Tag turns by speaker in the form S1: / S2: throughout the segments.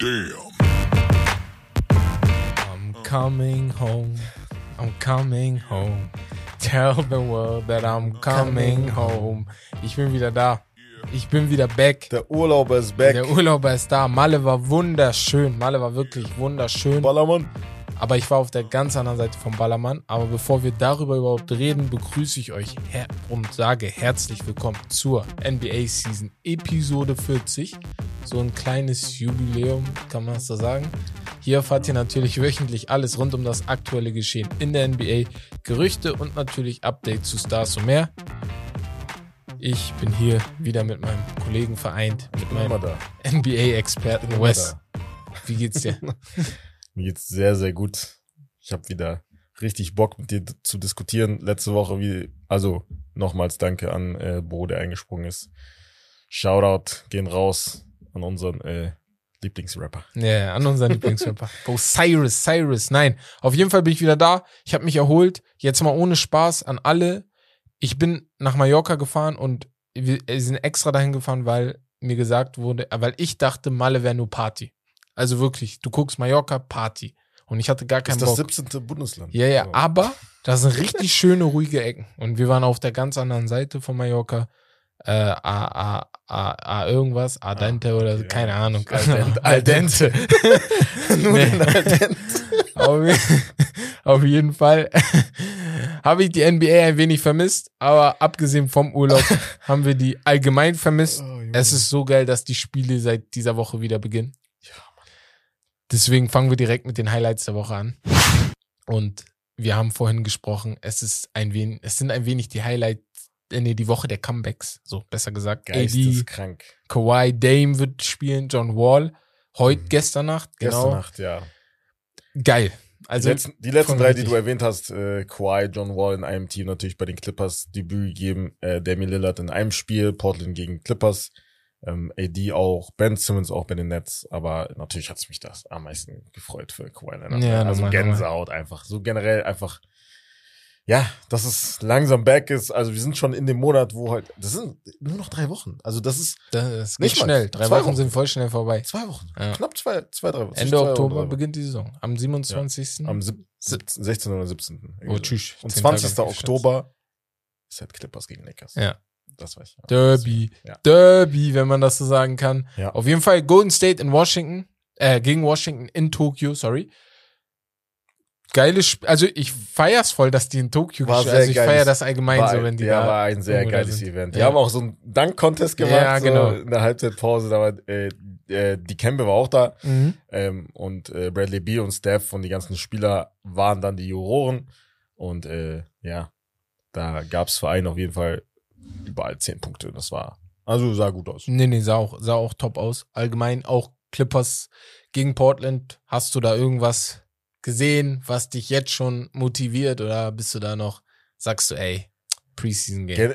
S1: Damn.
S2: I'm coming home. I'm coming home. Tell the world that I'm coming home. Ich bin wieder da. Ich bin wieder back.
S3: Der Urlauber ist back.
S2: Der Urlauber ist da. Malle war wunderschön. Malle war wirklich wunderschön.
S3: Ballermann.
S2: Aber ich war auf der ganz anderen Seite vom Ballermann. Aber bevor wir darüber überhaupt reden, begrüße ich euch her und sage herzlich willkommen zur NBA Season Episode 40. So ein kleines Jubiläum, kann man das so sagen. Hier erfahrt ihr natürlich wöchentlich alles rund um das aktuelle Geschehen in der NBA, Gerüchte und natürlich Updates zu Stars und mehr. Ich bin hier wieder mit meinem Kollegen vereint, mit meinem. NBA-Experten Wes. Wie geht's dir?
S3: Mir geht's sehr, sehr gut. Ich habe wieder richtig Bock mit dir zu diskutieren. Letzte Woche, wie, also nochmals danke an äh, Bo, der eingesprungen ist. Shoutout gehen raus an unseren äh, Lieblingsrapper.
S2: Ja, ja, an unseren Lieblingsrapper. Oh, Cyrus, Cyrus. Nein, auf jeden Fall bin ich wieder da. Ich habe mich erholt. Jetzt mal ohne Spaß an alle. Ich bin nach Mallorca gefahren und wir sind extra dahin gefahren, weil mir gesagt wurde, äh, weil ich dachte, Malle wäre nur Party. Also wirklich, du guckst Mallorca, Party. Und ich hatte gar keinen
S3: ist das
S2: Bock.
S3: 17. Bundesland.
S2: Ja, ja, aber das sind richtig schöne, ruhige Ecken. Und wir waren auf der ganz anderen Seite von Mallorca. Äh, a, a, a, a irgendwas, Ardente oder so,
S3: okay,
S2: keine
S3: ja.
S2: Ahnung.
S3: Al dente.
S2: Dente.
S3: Nur
S2: Nee.
S3: den
S2: auf, auf jeden Fall habe ich die NBA ein wenig vermisst, aber abgesehen vom Urlaub haben wir die allgemein vermisst.
S3: Oh.
S2: Es ist so geil, dass die Spiele seit dieser Woche wieder beginnen. Deswegen fangen wir direkt mit den Highlights der Woche an. Und wir haben vorhin gesprochen, es ist ein wenig, es sind ein wenig die Highlights, äh, nee, die Woche der Comebacks, so besser gesagt. AD,
S3: Geisteskrank.
S2: Kawhi, Dame wird spielen, John Wall, heute,
S3: Mhm.
S2: gestern Nacht, genau.
S3: Gestern Nacht, ja.
S2: Geil.
S3: Also die letzten, die letzten drei, die du erwähnt hast, äh, Kawhi, John Wall in einem Team, natürlich bei den Clippers Debüt gegeben, äh, Damian Lillard in einem Spiel, Portland gegen Clippers, ähm, AD auch, Ben Simmons auch bei den Nets, aber natürlich hat's mich das am meisten gefreut für Kawhi Leonard.
S2: Ja,
S3: also
S2: normal,
S3: Gänsehaut einfach, so generell einfach, ja, dass es langsam back ist, also wir sind schon in dem Monat, wo halt, das sind nur noch drei Wochen, also das ist
S2: das geht
S3: Nicht mal.
S2: schnell. Drei
S3: Zwei
S2: Wochen
S3: Wochen.
S2: sind voll schnell vorbei.
S3: zwei Wochen,
S2: Ja.
S3: knapp zwei, zwei, drei Wochen.
S2: Ende
S3: Zwei
S2: Oktober
S3: Wochen.
S2: beginnt die Saison. Am 27.
S3: Am sieb- 17, 16. oder 17.
S2: Oh, tschüss.
S3: Und
S2: Zehn
S3: 20.
S2: Tage
S3: Oktober ist halt Clippers gegen Lakers.
S2: Ja.
S3: Das weiß ich.
S2: Derby.
S3: Ja.
S2: Derby, wenn man das so sagen kann.
S3: Ja.
S2: Auf jeden Fall Golden State in Washington, äh, gegen Washington in Tokio, sorry. Geiles Spiel. Also ich feier's voll, dass die in Tokio
S3: War
S2: gespielt
S3: sehr
S2: Also ich
S3: geiles-
S2: feier das allgemein
S3: war,
S2: so, wenn die
S3: ja,
S2: da.
S3: war ein sehr geiles
S2: sind.
S3: Event. Die
S2: Ja.
S3: haben auch so einen Dunk-Contest gemacht.
S2: Ja, genau.
S3: So in der Halbzeitpause, da war, äh, äh, die Kembe war auch da.
S2: Mhm.
S3: Ähm, und äh, Bradley B und Steph und die ganzen Spieler waren dann die Juroren. Und äh, ja, da gab's für einen auf jeden Fall überall zehn Punkte. Das war, also sah gut aus.
S2: Nee, nee, sah auch, sah auch top aus. Allgemein auch Clippers gegen Portland. Hast du da irgendwas gesehen, was dich jetzt schon motiviert oder bist du da noch, sagst du, ey, Preseason Game?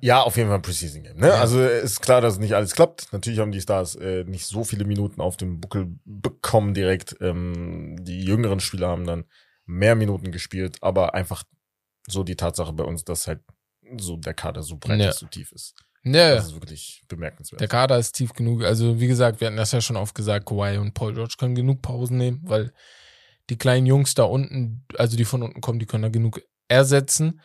S3: Ja, auf jeden Fall ein Preseason Game. Ne?
S2: Ja.
S3: Also ist klar, dass nicht alles klappt. Natürlich haben die Stars äh, nicht so viele Minuten auf dem Buckel bekommen direkt. Ähm, die jüngeren Spieler haben dann mehr Minuten gespielt, aber einfach so die Tatsache bei uns, dass halt so der Kader so breit
S2: Ja.
S3: ist, so tief ist.
S2: Ja,
S3: Das ist wirklich bemerkenswert.
S2: der Kader ist tief genug. Also, wie gesagt, wir hatten das ja schon oft gesagt, Kawhi und Paul George können genug Pausen nehmen, weil die kleinen Jungs da unten, also die von unten kommen, die können da genug ersetzen.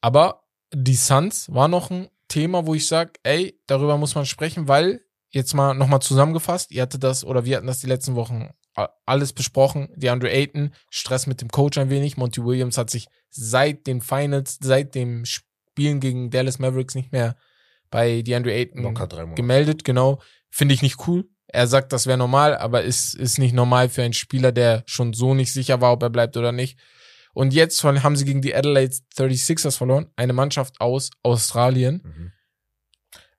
S2: Aber die Suns war noch ein Thema, wo ich sage, ey, darüber muss man sprechen, weil, jetzt mal nochmal zusammengefasst, ihr hattet das, oder wir hatten das die letzten Wochen alles besprochen. Die Andre Ayton, Stress mit dem Coach ein wenig. Monty Williams hat sich seit den Finals, seit dem Spielen gegen Dallas Mavericks nicht mehr bei DeAndre Ayton gemeldet, genau. Finde ich nicht cool. Er sagt, das wäre normal, aber ist, ist nicht normal für einen Spieler, der schon so nicht sicher war, ob er bleibt oder nicht. Und jetzt von- haben sie gegen die Adelaide 36ers verloren, eine Mannschaft aus Australien.
S3: Mhm.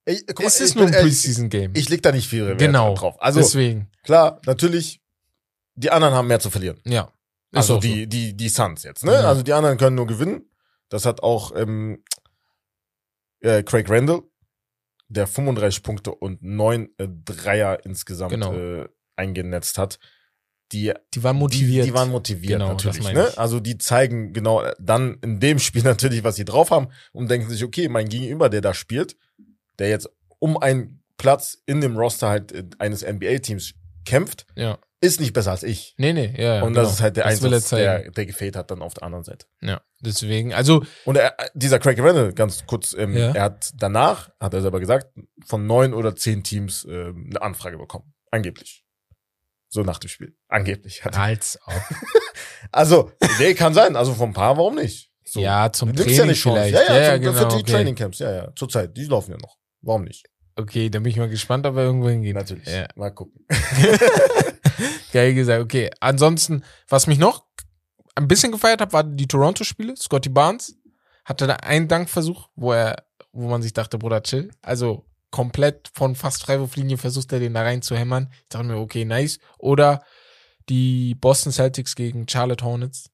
S3: Ich, mal,
S2: es ist
S3: ich
S2: nur ein Preseason-Game.
S3: Ich leg da nicht viel Wert
S2: Genau.
S3: drauf. Also
S2: Deswegen,
S3: klar, natürlich, die anderen haben mehr zu verlieren.
S2: ja.
S3: Also
S2: auch so.
S3: die, die, die Suns jetzt, ne?
S2: Ja.
S3: Also die anderen können nur gewinnen. Das hat auch ähm, äh, Craig Randall, der 35 Punkte und neun äh, Dreier insgesamt
S2: Genau.
S3: äh, eingenetzt hat. Die,
S2: Die waren motiviert.
S3: Die, die waren motiviert
S2: Genau,
S3: natürlich. Ne? Also die zeigen genau äh, dann in dem Spiel natürlich, was sie drauf haben und denken sich, okay, mein Gegenüber, der da spielt, der jetzt um einen Platz in dem Roster halt äh, eines NBA-Teams kämpft,
S2: Ja.
S3: Ist nicht besser als ich.
S2: Nee, nee, ja. ja
S3: und
S2: genau.
S3: das ist halt der
S2: Das will er
S3: Einsatz,
S2: zeigen.
S3: der, der gefehlt hat dann auf der anderen Seite.
S2: Ja, deswegen, also,
S3: Und er, dieser Craig Randall, ganz kurz, ähm,
S2: Ja.
S3: er hat danach, hat er selber gesagt, von neun oder zehn Teams ähm, eine Anfrage bekommen. Angeblich. So nach dem Spiel. Angeblich. Hat
S2: als auch.
S3: Also, nee, kann sein. Also von ein paar, warum nicht? So.
S2: Ja, zum Training
S3: nicht Chance.
S2: vielleicht.
S3: Ja, ja,
S2: ja,
S3: zum,
S2: genau.
S3: für die
S2: okay.
S3: Trainingcamps. Ja, ja, zurzeit. Die laufen ja noch. Warum nicht?
S2: okay, dann bin ich mal gespannt, ob er irgendwo hingeht.
S3: Natürlich.
S2: Ja.
S3: Mal gucken.
S2: Geil gesagt, okay. Ansonsten, was mich noch ein bisschen gefeiert hat, war die Toronto-Spiele. Scotty Barnes hatte da einen Dankversuch, wo er, wo man sich dachte, Bruder, chill. Also komplett von fast Freiwurflinie versucht er den da rein zu hämmern. Ich dachte mir, okay, nice. Oder die Boston Celtics gegen Charlotte Hornets.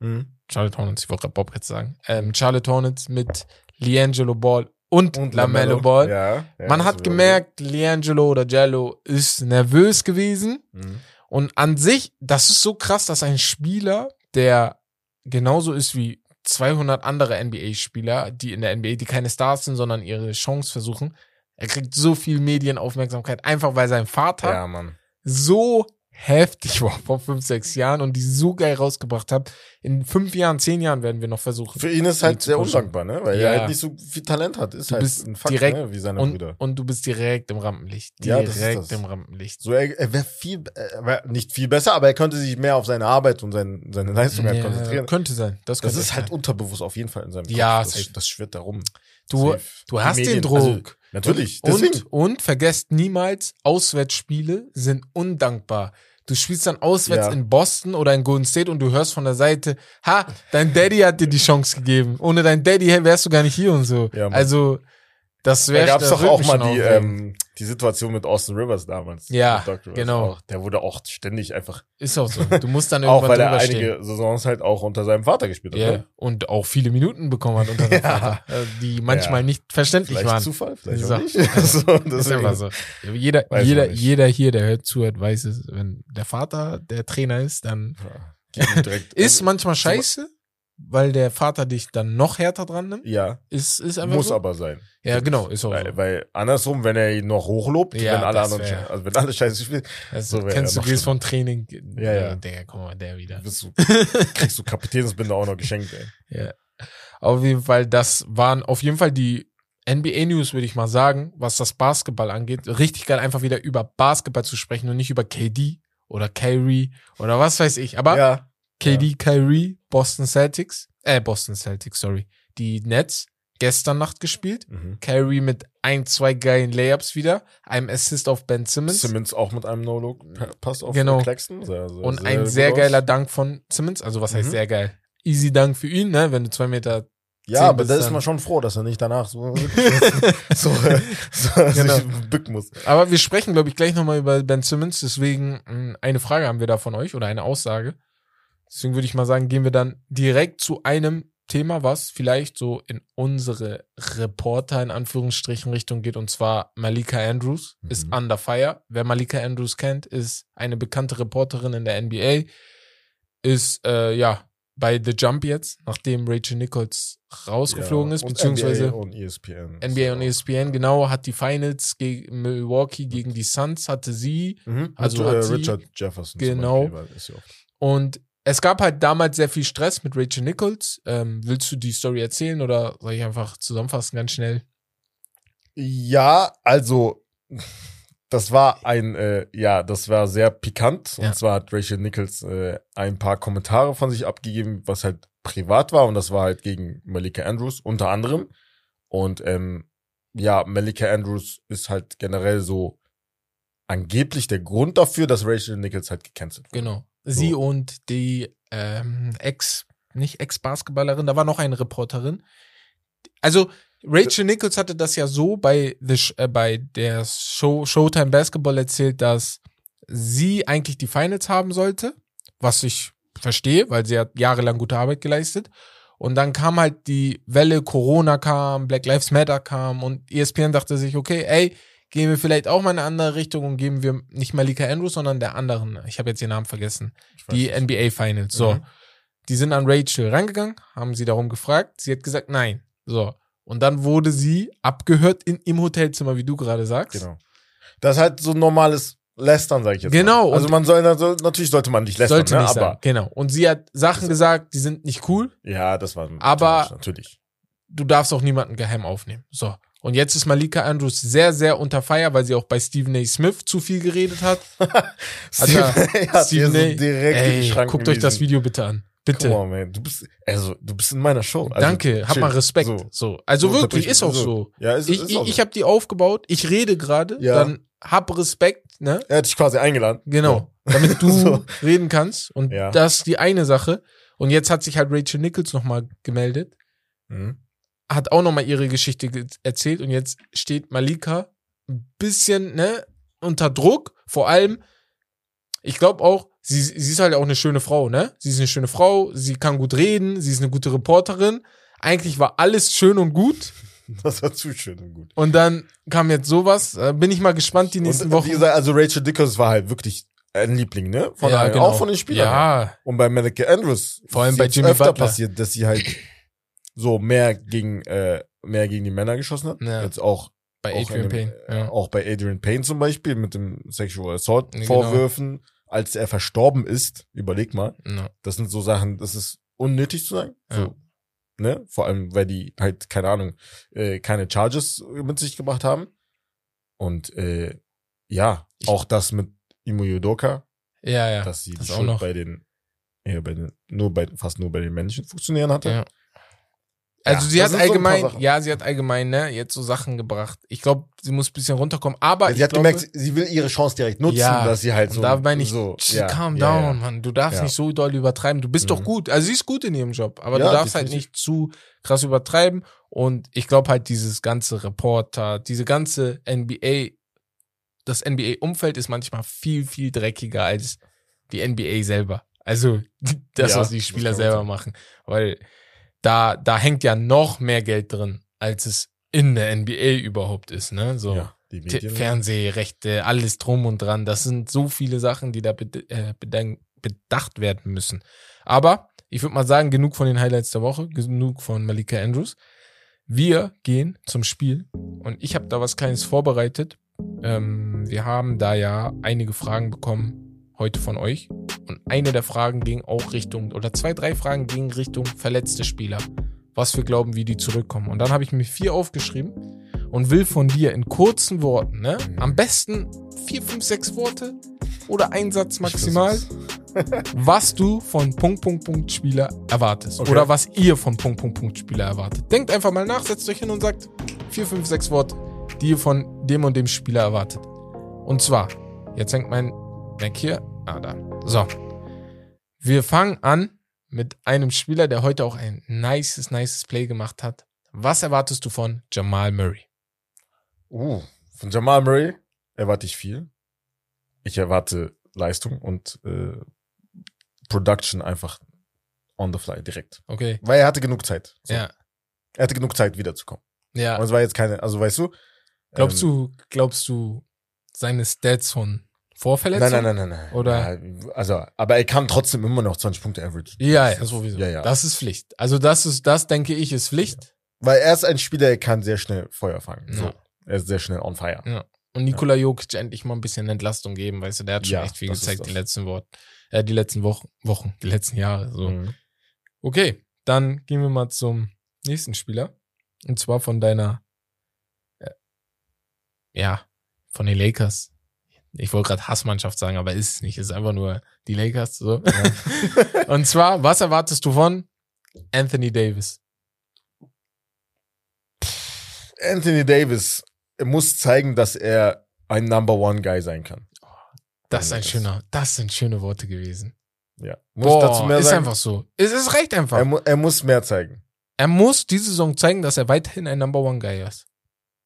S3: Mhm.
S2: Charlotte Hornets, ich wollte gerade Bobcats sagen. Ähm, Charlotte Hornets mit Liangelo Ball und, LaMelo Ball.
S3: Ja, ja,
S2: Man hat gemerkt, Liangelo oder Jello ist nervös gewesen.
S3: Mhm.
S2: Und an sich, das ist so krass, dass ein Spieler, der genauso ist wie 200 andere NBA-Spieler, die in der NBA, die keine Stars sind, sondern ihre Chance versuchen, er kriegt so viel Medienaufmerksamkeit, einfach weil sein Vater
S3: Ja, Mann.
S2: so heftig war vor fünf, sechs Jahren und die so geil rausgebracht hat. In fünf Jahren, zehn Jahren werden wir noch versuchen.
S3: Für ihn ist halt sehr undankbar, ne? Weil
S2: Ja.
S3: er halt nicht so viel Talent hat. Ist
S2: Du
S3: halt
S2: bist
S3: ein Fakt,
S2: direkt
S3: ne? Wie seine
S2: Und,
S3: Brüder.
S2: und du bist direkt im Rampenlicht.
S3: Ja,
S2: Direkt
S3: das ist das.
S2: im Rampenlicht.
S3: So, er, er wäre viel, er wär nicht viel besser, aber er könnte sich mehr auf seine Arbeit und sein, seine Leistung halt
S2: Ja,
S3: konzentrieren.
S2: könnte sein. Das,
S3: Das
S2: könnte
S3: ist halt
S2: sein.
S3: unterbewusst auf jeden Fall in seinem Kopf.
S2: Ja,
S3: das, das schwirrt darum.
S2: Du,
S3: Safe.
S2: du
S3: Die
S2: hast den
S3: Medien-
S2: Druck.
S3: Also, natürlich. Deswegen.
S2: Und, und vergesst niemals, Auswärtsspiele sind undankbar. Du spielst dann auswärts
S3: Ja.
S2: in Boston oder in Golden State und du hörst von der Seite, ha, dein Daddy hat dir die Chance gegeben. Ohne dein Daddy wärst du gar nicht hier und so.
S3: Ja,
S2: also, das
S3: da
S2: wäre
S3: gab es doch auch mal die,
S2: ähm,
S3: die Situation mit Austin Rivers damals.
S2: Ja,
S3: Rivers
S2: genau.
S3: Auch. Der wurde auch ständig einfach,
S2: Ist auch so. Du musst dann
S3: auch
S2: irgendwann
S3: weil er einige
S2: stehen.
S3: Saisons halt auch unter seinem Vater gespielt hat.
S2: Ja,
S3: Ne?
S2: und auch viele Minuten bekommen hat unter seinem
S3: Ja.
S2: Vater, äh, die manchmal
S3: Ja.
S2: nicht verständlich
S3: Vielleicht
S2: waren.
S3: Zufall, vielleicht
S2: So.
S3: auch nicht. so,
S2: Ist einfach so. Jeder,
S3: Weiß
S2: jeder,
S3: nicht.
S2: jeder hier, der hört, zuhört, weiß es. Wenn der Vater der Trainer ist, dann
S3: Ja,
S2: ist
S3: also,
S2: manchmal scheiße, weil der Vater dich dann noch härter dran nimmt.
S3: Ja,
S2: Ist, ist einfach
S3: muss
S2: so.
S3: aber sein.
S2: Ja, genau, ist auch
S3: Weil,
S2: so.
S3: weil andersrum, wenn er ihn noch hochlobt,
S2: Ja,
S3: wenn alle anderen,
S2: wär-
S3: also wenn alle Scheiße spielen,
S2: Also,
S3: so
S2: kennst du, gehst von Training.
S3: Ja, ja.
S2: Der, guck mal, der wieder.
S3: bist du, kriegst du Kapitänsbinde auch noch geschenkt, ey.
S2: Ja. Auf jeden Fall, das waren auf jeden Fall die NBA-News, würde ich mal sagen, was das Basketball angeht. Richtig geil, einfach wieder über Basketball zu sprechen und nicht über KD oder Kyrie oder was weiß ich. Aber
S3: ja.
S2: KD, Kyrie, Boston Celtics, äh, Boston Celtics, sorry. Die Nets gestern Nacht gespielt.
S3: Mhm.
S2: Kyrie mit ein, zwei geilen Layups wieder, einem Assist auf Ben Simmons
S3: Simmons auch mit einem No-Look passt auf
S2: Genau.
S3: Claxton. Sehr, sehr,
S2: und ein sehr
S3: aus.
S2: geiler Dank von Simmons. Also was heißt
S3: Mhm.
S2: sehr geil? Easy Dank für ihn, ne? Wenn du zwei Meter
S3: Ja, aber da ist man schon froh, dass er nicht danach so, so, so
S2: Genau.
S3: sich bücken muss.
S2: Aber wir sprechen, glaube ich, gleich nochmal über Ben Simmons. Deswegen mh, eine Frage haben wir da von euch oder eine Aussage. Deswegen würde ich mal sagen, gehen wir dann direkt zu einem Thema, was vielleicht so in unsere Reporter in Anführungsstrichen Richtung geht. Und zwar Malika Andrews ist
S3: Mhm.
S2: under fire. Wer Malika Andrews kennt, ist eine bekannte Reporterin in der NBA. Ist, äh, ja, bei The Jump jetzt, nachdem Rachel Nichols rausgeflogen
S3: Ja,
S2: ist, beziehungsweise
S3: NBA und ESPN.
S2: NBA und ESPN, genau, hat die Finals gegen Milwaukee gegen die Suns, hatte sie.
S3: Mhm.
S2: Also
S3: Also
S2: hat
S3: äh,
S2: sie-
S3: Richard Jefferson.
S2: Genau.
S3: Beispiel, ist
S2: Und es gab halt damals sehr viel Stress mit Rachel Nichols. Ähm, willst du die Story erzählen oder soll ich einfach zusammenfassen ganz schnell?
S3: Ja, also das war ein, äh, ja, das war sehr pikant.
S2: Ja.
S3: Und zwar hat Rachel Nichols äh, ein paar Kommentare von sich abgegeben, was halt privat war. Und das war halt gegen Malika Andrews unter anderem. Und ähm, ja, Malika Andrews ist halt generell so angeblich der Grund dafür, dass Rachel Nichols halt gecancelt wurde.
S2: Genau. Sie und die ähm, Ex, nicht Ex-Basketballerin, da war noch eine Reporterin. Also Rachel Nichols hatte das ja so bei, the, äh, bei der Show, Showtime Basketball erzählt, dass sie eigentlich die Finals haben sollte, was ich verstehe, weil sie hat jahrelang gute Arbeit geleistet. Und dann kam halt die Welle, Corona kam, Black Lives Matter kam und ESPN dachte sich, okay, ey, gehen wir vielleicht auch mal in eine andere Richtung und geben wir nicht Malika Andrews, sondern der anderen, ich habe jetzt ihren Namen vergessen, die
S3: nicht.
S2: NBA Finals. So,
S3: Mhm.
S2: die sind an Rachel rangegangen, haben sie darum gefragt, sie hat gesagt, nein. So, und dann wurde sie abgehört in, im Hotelzimmer, wie du gerade sagst.
S3: Genau. Das ist halt so ein normales lästern, sage ich jetzt.
S2: Genau,
S3: Mal. Also man soll, also natürlich sollte man nicht lästern,
S2: Sollte
S3: ne?
S2: nicht
S3: aber
S2: sein. Genau. Und sie hat Sachen gesagt, die sind nicht cool.
S3: ja, das war
S2: Aber-
S3: natürlich.
S2: Du darfst auch niemanden geheim aufnehmen. So. Und jetzt ist Malika Andrews sehr, sehr unter Feier, weil sie auch bei Stephen A. Smith zu viel geredet hat. Alter,
S3: hat
S2: Stephen A.
S3: so direkt
S2: Ey, guckt euch das. Video bitte an. Bitte.
S3: On, man. Du bist, also, du bist in meiner Show. Also,
S2: Danke, hab
S3: chill.
S2: mal Respekt.
S3: So.
S2: So. Also
S3: So,
S2: wirklich, ist auch so.
S3: Ja, ist,
S2: Ich,
S3: ist
S2: ich,
S3: auch so.
S2: ich habe die aufgebaut, ich rede gerade,
S3: Ja.
S2: dann hab Respekt, ne?
S3: er hat dich quasi eingeladen.
S2: Genau. Damit du
S3: So.
S2: reden kannst. Und
S3: Ja.
S2: das ist die eine Sache. Und jetzt hat sich halt Rachel Nichols nochmal gemeldet,
S3: So. Mhm.
S2: Hat auch nochmal ihre Geschichte ge erzählt und jetzt steht Malika ein bisschen, ne, unter Druck. Vor allem, ich glaube auch, sie, sie ist halt auch eine schöne Frau, ne? Sie ist eine schöne Frau, sie kann gut reden, sie ist eine gute Reporterin. Eigentlich war alles schön und gut.
S3: Das war zu schön und gut.
S2: Und dann kam jetzt sowas. Äh, Bin ich mal gespannt die nächsten
S3: und,
S2: Wochen.
S3: Wie gesagt, also Rachel Dickers war halt wirklich ein Liebling, ne? Von
S2: ja,
S3: allen,
S2: genau.
S3: Auch von den Spielern.
S2: Ja,
S3: Und bei Malika Andrews.
S2: Vor allem bei Jimmy
S3: öfter
S2: Butler.
S3: passiert, dass sie halt so mehr gegen, äh, mehr gegen die Männer geschossen hat.
S2: Ja.
S3: Jetzt auch,
S2: bei
S3: auch,
S2: Adrian
S3: dem,
S2: Payne.
S3: äh,
S2: Ja.
S3: auch bei Adrian Payne zum Beispiel mit dem Sexual Assault
S2: genau.
S3: Vorwürfen, als er verstorben ist. Überleg mal.
S2: Ja.
S3: Das sind so Sachen, das ist unnötig zu sagen.
S2: Ja.
S3: So, ne? Vor allem, weil die halt, keine Ahnung, äh, keine Charges mit sich gebracht haben. Und äh, ja,
S2: Ich-
S3: auch das mit Imo Yudoka,
S2: Ja, ja.
S3: dass sie
S2: das
S3: die
S2: auch
S3: Schuld
S2: noch.
S3: bei den, ja, bei den, nur bei, fast nur bei den Menschen funktionieren hatte.
S2: Ja. Also
S3: Ja,
S2: sie hat
S3: so
S2: allgemein,
S3: Sachen.
S2: ja, sie hat allgemein, ne, jetzt so Sachen gebracht. Ich glaube, sie muss ein bisschen runterkommen, aber
S3: sie
S2: ich
S3: hat
S2: glaube,
S3: gemerkt, sie will ihre Chance direkt nutzen,
S2: Ja,
S3: dass sie halt so.
S2: da meine ich,
S3: so,
S2: calm
S3: ja,
S2: down,
S3: ja.
S2: Mann. Du darfst
S3: Ja.
S2: nicht so doll übertreiben. Du bist doch
S3: Mhm.
S2: gut. Also sie ist gut in ihrem Job, aber
S3: Ja,
S2: du darfst halt nicht zu krass übertreiben. Und ich glaube halt, dieses ganze Reporter, diese ganze NBA, das NBA-Umfeld ist manchmal viel, viel dreckiger als die NBA selber. Also das,
S3: Ja,
S2: was die Spieler selber machen. Weil da, da hängt ja noch mehr Geld drin, als es in der NBA überhaupt ist, ne? So.
S3: Ja.
S2: Fernsehrechte, alles drum und dran. Das sind so viele Sachen, die da äh, bedacht werden müssen. Aber ich würde mal sagen, genug von den Highlights der Woche, genug von Malika Andrews. Wir gehen zum Spiel und ich habe da was Kleines vorbereitet. Ähm, wir haben da ja einige Fragen bekommen heute von euch und eine der Fragen ging auch Richtung, oder zwei, drei Fragen gingen Richtung verletzte Spieler. Was wir glauben, wie die zurückkommen. Und dann habe ich mir vier aufgeschrieben und will von dir in kurzen Worten, ne?
S3: Mhm.
S2: Am besten vier, fünf, sechs Worte oder ein Satz maximal, was du von Punkt, Punkt, Punkt Spieler erwartest.
S3: Okay.
S2: Oder was ihr von Punkt, Punkt, Punkt Spieler erwartet. Denkt einfach mal nach, setzt euch hin und sagt vier, fünf, sechs Worte, die ihr von dem und dem Spieler erwartet. Und zwar, jetzt hängt mein Mac hier. Ah, da. So. Wir fangen an mit einem Spieler, der heute auch ein nices, nices Play gemacht hat. Was erwartest du von Jamal Murray?
S3: Uh, von Jamal Murray erwarte ich viel. Ich erwarte Leistung und äh, Production einfach on the fly direkt.
S2: Okay.
S3: Weil er hatte genug Zeit. So.
S2: Ja.
S3: Er hatte genug Zeit wiederzukommen.
S2: Ja.
S3: Und es war jetzt keine, also weißt du?
S2: Glaubst
S3: ähm,
S2: du, glaubst du, seine Stats von Vorverletzung?
S3: Nein, nein, nein, nein, nein.
S2: Oder-
S3: Ja, also, aber er kann trotzdem immer noch 20 Punkte average.
S2: Ja, ja, sowieso.
S3: Ja, ja.
S2: Das ist Pflicht. Also das ist, das denke ich, ist Pflicht.
S3: Weil er ist ein Spieler, der kann sehr schnell Feuer fangen.
S2: Ja.
S3: So. Er ist sehr schnell on fire.
S2: Und Nikola Jokic endlich mal ein bisschen Entlastung geben, weißt du, der hat schon
S3: Ja,
S2: echt viel gezeigt die letzten Wochen, äh, die letzten Wochen, Wochen, die letzten Jahre. So.
S3: Mhm.
S2: Okay, dann gehen wir mal zum nächsten Spieler. Und zwar von deiner, äh, ja, von den Lakers. Ich wollte gerade Hassmannschaft sagen, aber ist es nicht. Es ist einfach nur die Lakers. So. Und zwar, was erwartest du von Anthony Davis?
S3: Anthony Davis muss zeigen, dass er ein Number One Guy sein kann.
S2: Das ist ein schöner, das sind schöne Worte gewesen.
S3: Ja. Muss
S2: Boah,
S3: dazu mehr
S2: ist
S3: sagen.
S2: einfach so. Es ist recht einfach.
S3: Er, mu er muss mehr zeigen.
S2: er muss diese Saison zeigen, dass er weiterhin ein Number One Guy ist.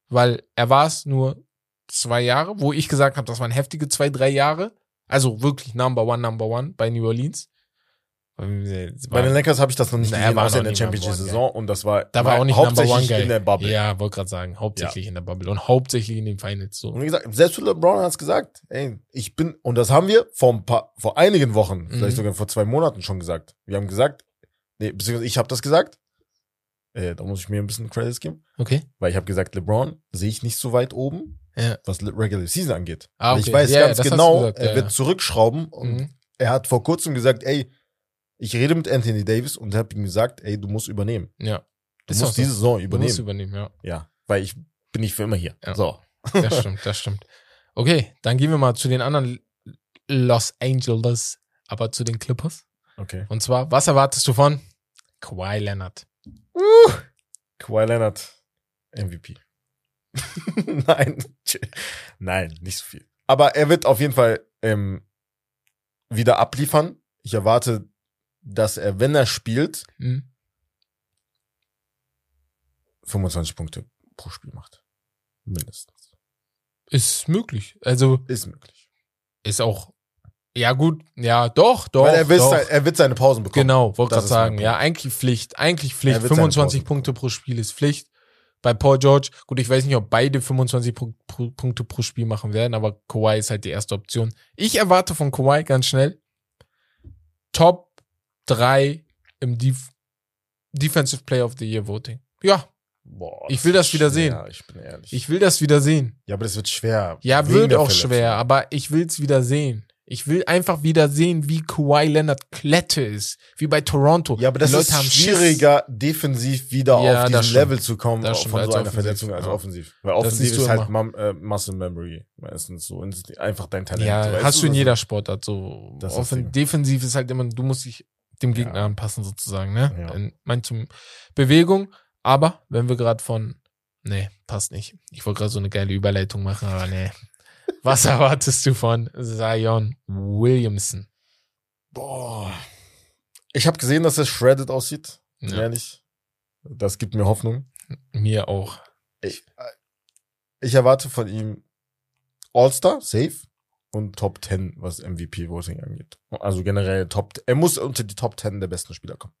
S2: Weil er war es nur zwei Jahre, wo ich gesagt habe, das waren heftige zwei, drei Jahre. Also wirklich Number One, Number One bei New Orleans.
S3: Bei den Lakers habe ich das noch nicht
S2: Na,
S3: gesehen,
S2: war
S3: außer
S2: noch
S3: in der
S2: nie
S3: Championship
S2: Number One
S3: Saison und das war,
S2: da war auch nicht
S3: hauptsächlich
S2: Number One
S3: in der Bubble.
S2: Ja, wollte gerade sagen, hauptsächlich in der Bubble und hauptsächlich in den Finals. So.
S3: Und wie gesagt, selbst LeBron hat es gesagt, ey, ich bin, und das haben wir vor ein paar, vor einigen Wochen,
S2: Mhm.
S3: vielleicht sogar vor zwei Monaten schon gesagt. Wir haben gesagt, nee, beziehungsweise ich habe das gesagt, Äh, da muss ich mir ein bisschen Credits geben.
S2: Okay.
S3: Weil ich habe gesagt, LeBron sehe ich nicht so weit oben,
S2: Ja.
S3: was Regular Season angeht.
S2: Ah, okay.
S3: Ich weiß
S2: Ja,
S3: ganz
S2: du
S3: genau,
S2: gesagt,
S3: er wird zurückschrauben und
S2: Mhm.
S3: er hat vor kurzem gesagt, ey, ich rede mit Anthony Davis und habe ihm gesagt, ey, du musst übernehmen.
S2: Ja.
S3: Du
S2: Ist
S3: musst
S2: so.
S3: diese Saison
S2: Du
S3: übernehmen.
S2: musst übernehmen, ja.
S3: ja, weil ich bin nicht für immer hier.
S2: Ja.
S3: So.
S2: Das stimmt, das stimmt. Okay, dann gehen wir mal zu den anderen Los Angeles, aber zu den Clippers.
S3: Okay.
S2: Und zwar, was erwartest du von Kawhi Leonard?
S3: Kawhi Leonard, MVP. Nein, nein, nicht so viel. Aber er wird auf jeden Fall ähm, wieder abliefern. Ich erwarte, dass er, wenn er spielt,
S2: Hm?
S3: 25 Punkte pro Spiel macht. Mindestens.
S2: Ist möglich. Also
S3: Ist möglich.
S2: ist auch, ja gut, ja doch, doch.
S3: Weil er, will
S2: doch.
S3: sein, er wird seine Pausen bekommen.
S2: Genau, wollte
S3: Das
S2: gerade sagen. Ja, eigentlich Pflicht. Eigentlich Pflicht.
S3: Er wird seine
S2: 25
S3: Pausen
S2: Punkte pro Spiel ist Pflicht. Bei Paul George, gut, ich weiß nicht, ob beide 25 Pu- Pu- Punkte pro Spiel machen werden, aber Kawhi ist halt die erste Option. Ich erwarte von Kawhi ganz schnell Top 3 im Def Defensive Player of the Year Voting. Ja,
S3: Boah,
S2: Ich will das wieder
S3: schwer,
S2: sehen.
S3: Ich bin ehrlich.
S2: ich will das wieder sehen.
S3: ja, aber das wird schwer.
S2: Ja,
S3: Wegen
S2: wird auch
S3: Verletzung.
S2: schwer, aber ich will's wieder sehen. Ich will einfach wieder sehen, wie Kawhi Leonard Klette ist. Wie bei Toronto.
S3: Ja, aber das ist
S2: haben Schiss.
S3: schwieriger, defensiv wieder
S2: Ja,
S3: auf
S2: das
S3: diesen. Level zu kommen,
S2: Das
S3: von so einer
S2: offensiv,
S3: Verletzung als
S2: ja.
S3: offensiv. Weil offensiv ist halt äh, Muscle Memory meistens so. Einfach dein Talent.
S2: Ja,
S3: weißt
S2: hast du in jeder Sportart so.
S3: Das
S2: Offen defensiv ist halt immer, du musst dich dem Gegner
S3: Ja.
S2: anpassen sozusagen, ne?
S3: Ja.
S2: In manchem Bewegung. Aber wenn wir gerade von, nee, passt nicht. Ich wollte gerade so eine geile Überleitung machen, aber nee. Was erwartest du von Zion Williamson?
S3: Boah. Ich habe gesehen, dass er shredded aussieht.
S2: Ja,
S3: Ehrlich. Das gibt mir Hoffnung.
S2: mir auch.
S3: Ich, äh, ich erwarte von ihm All-Star, safe. Und Top 10, was MVP-Voting angeht. Also generell Top, er muss unter die Top 10 der besten Spieler kommen.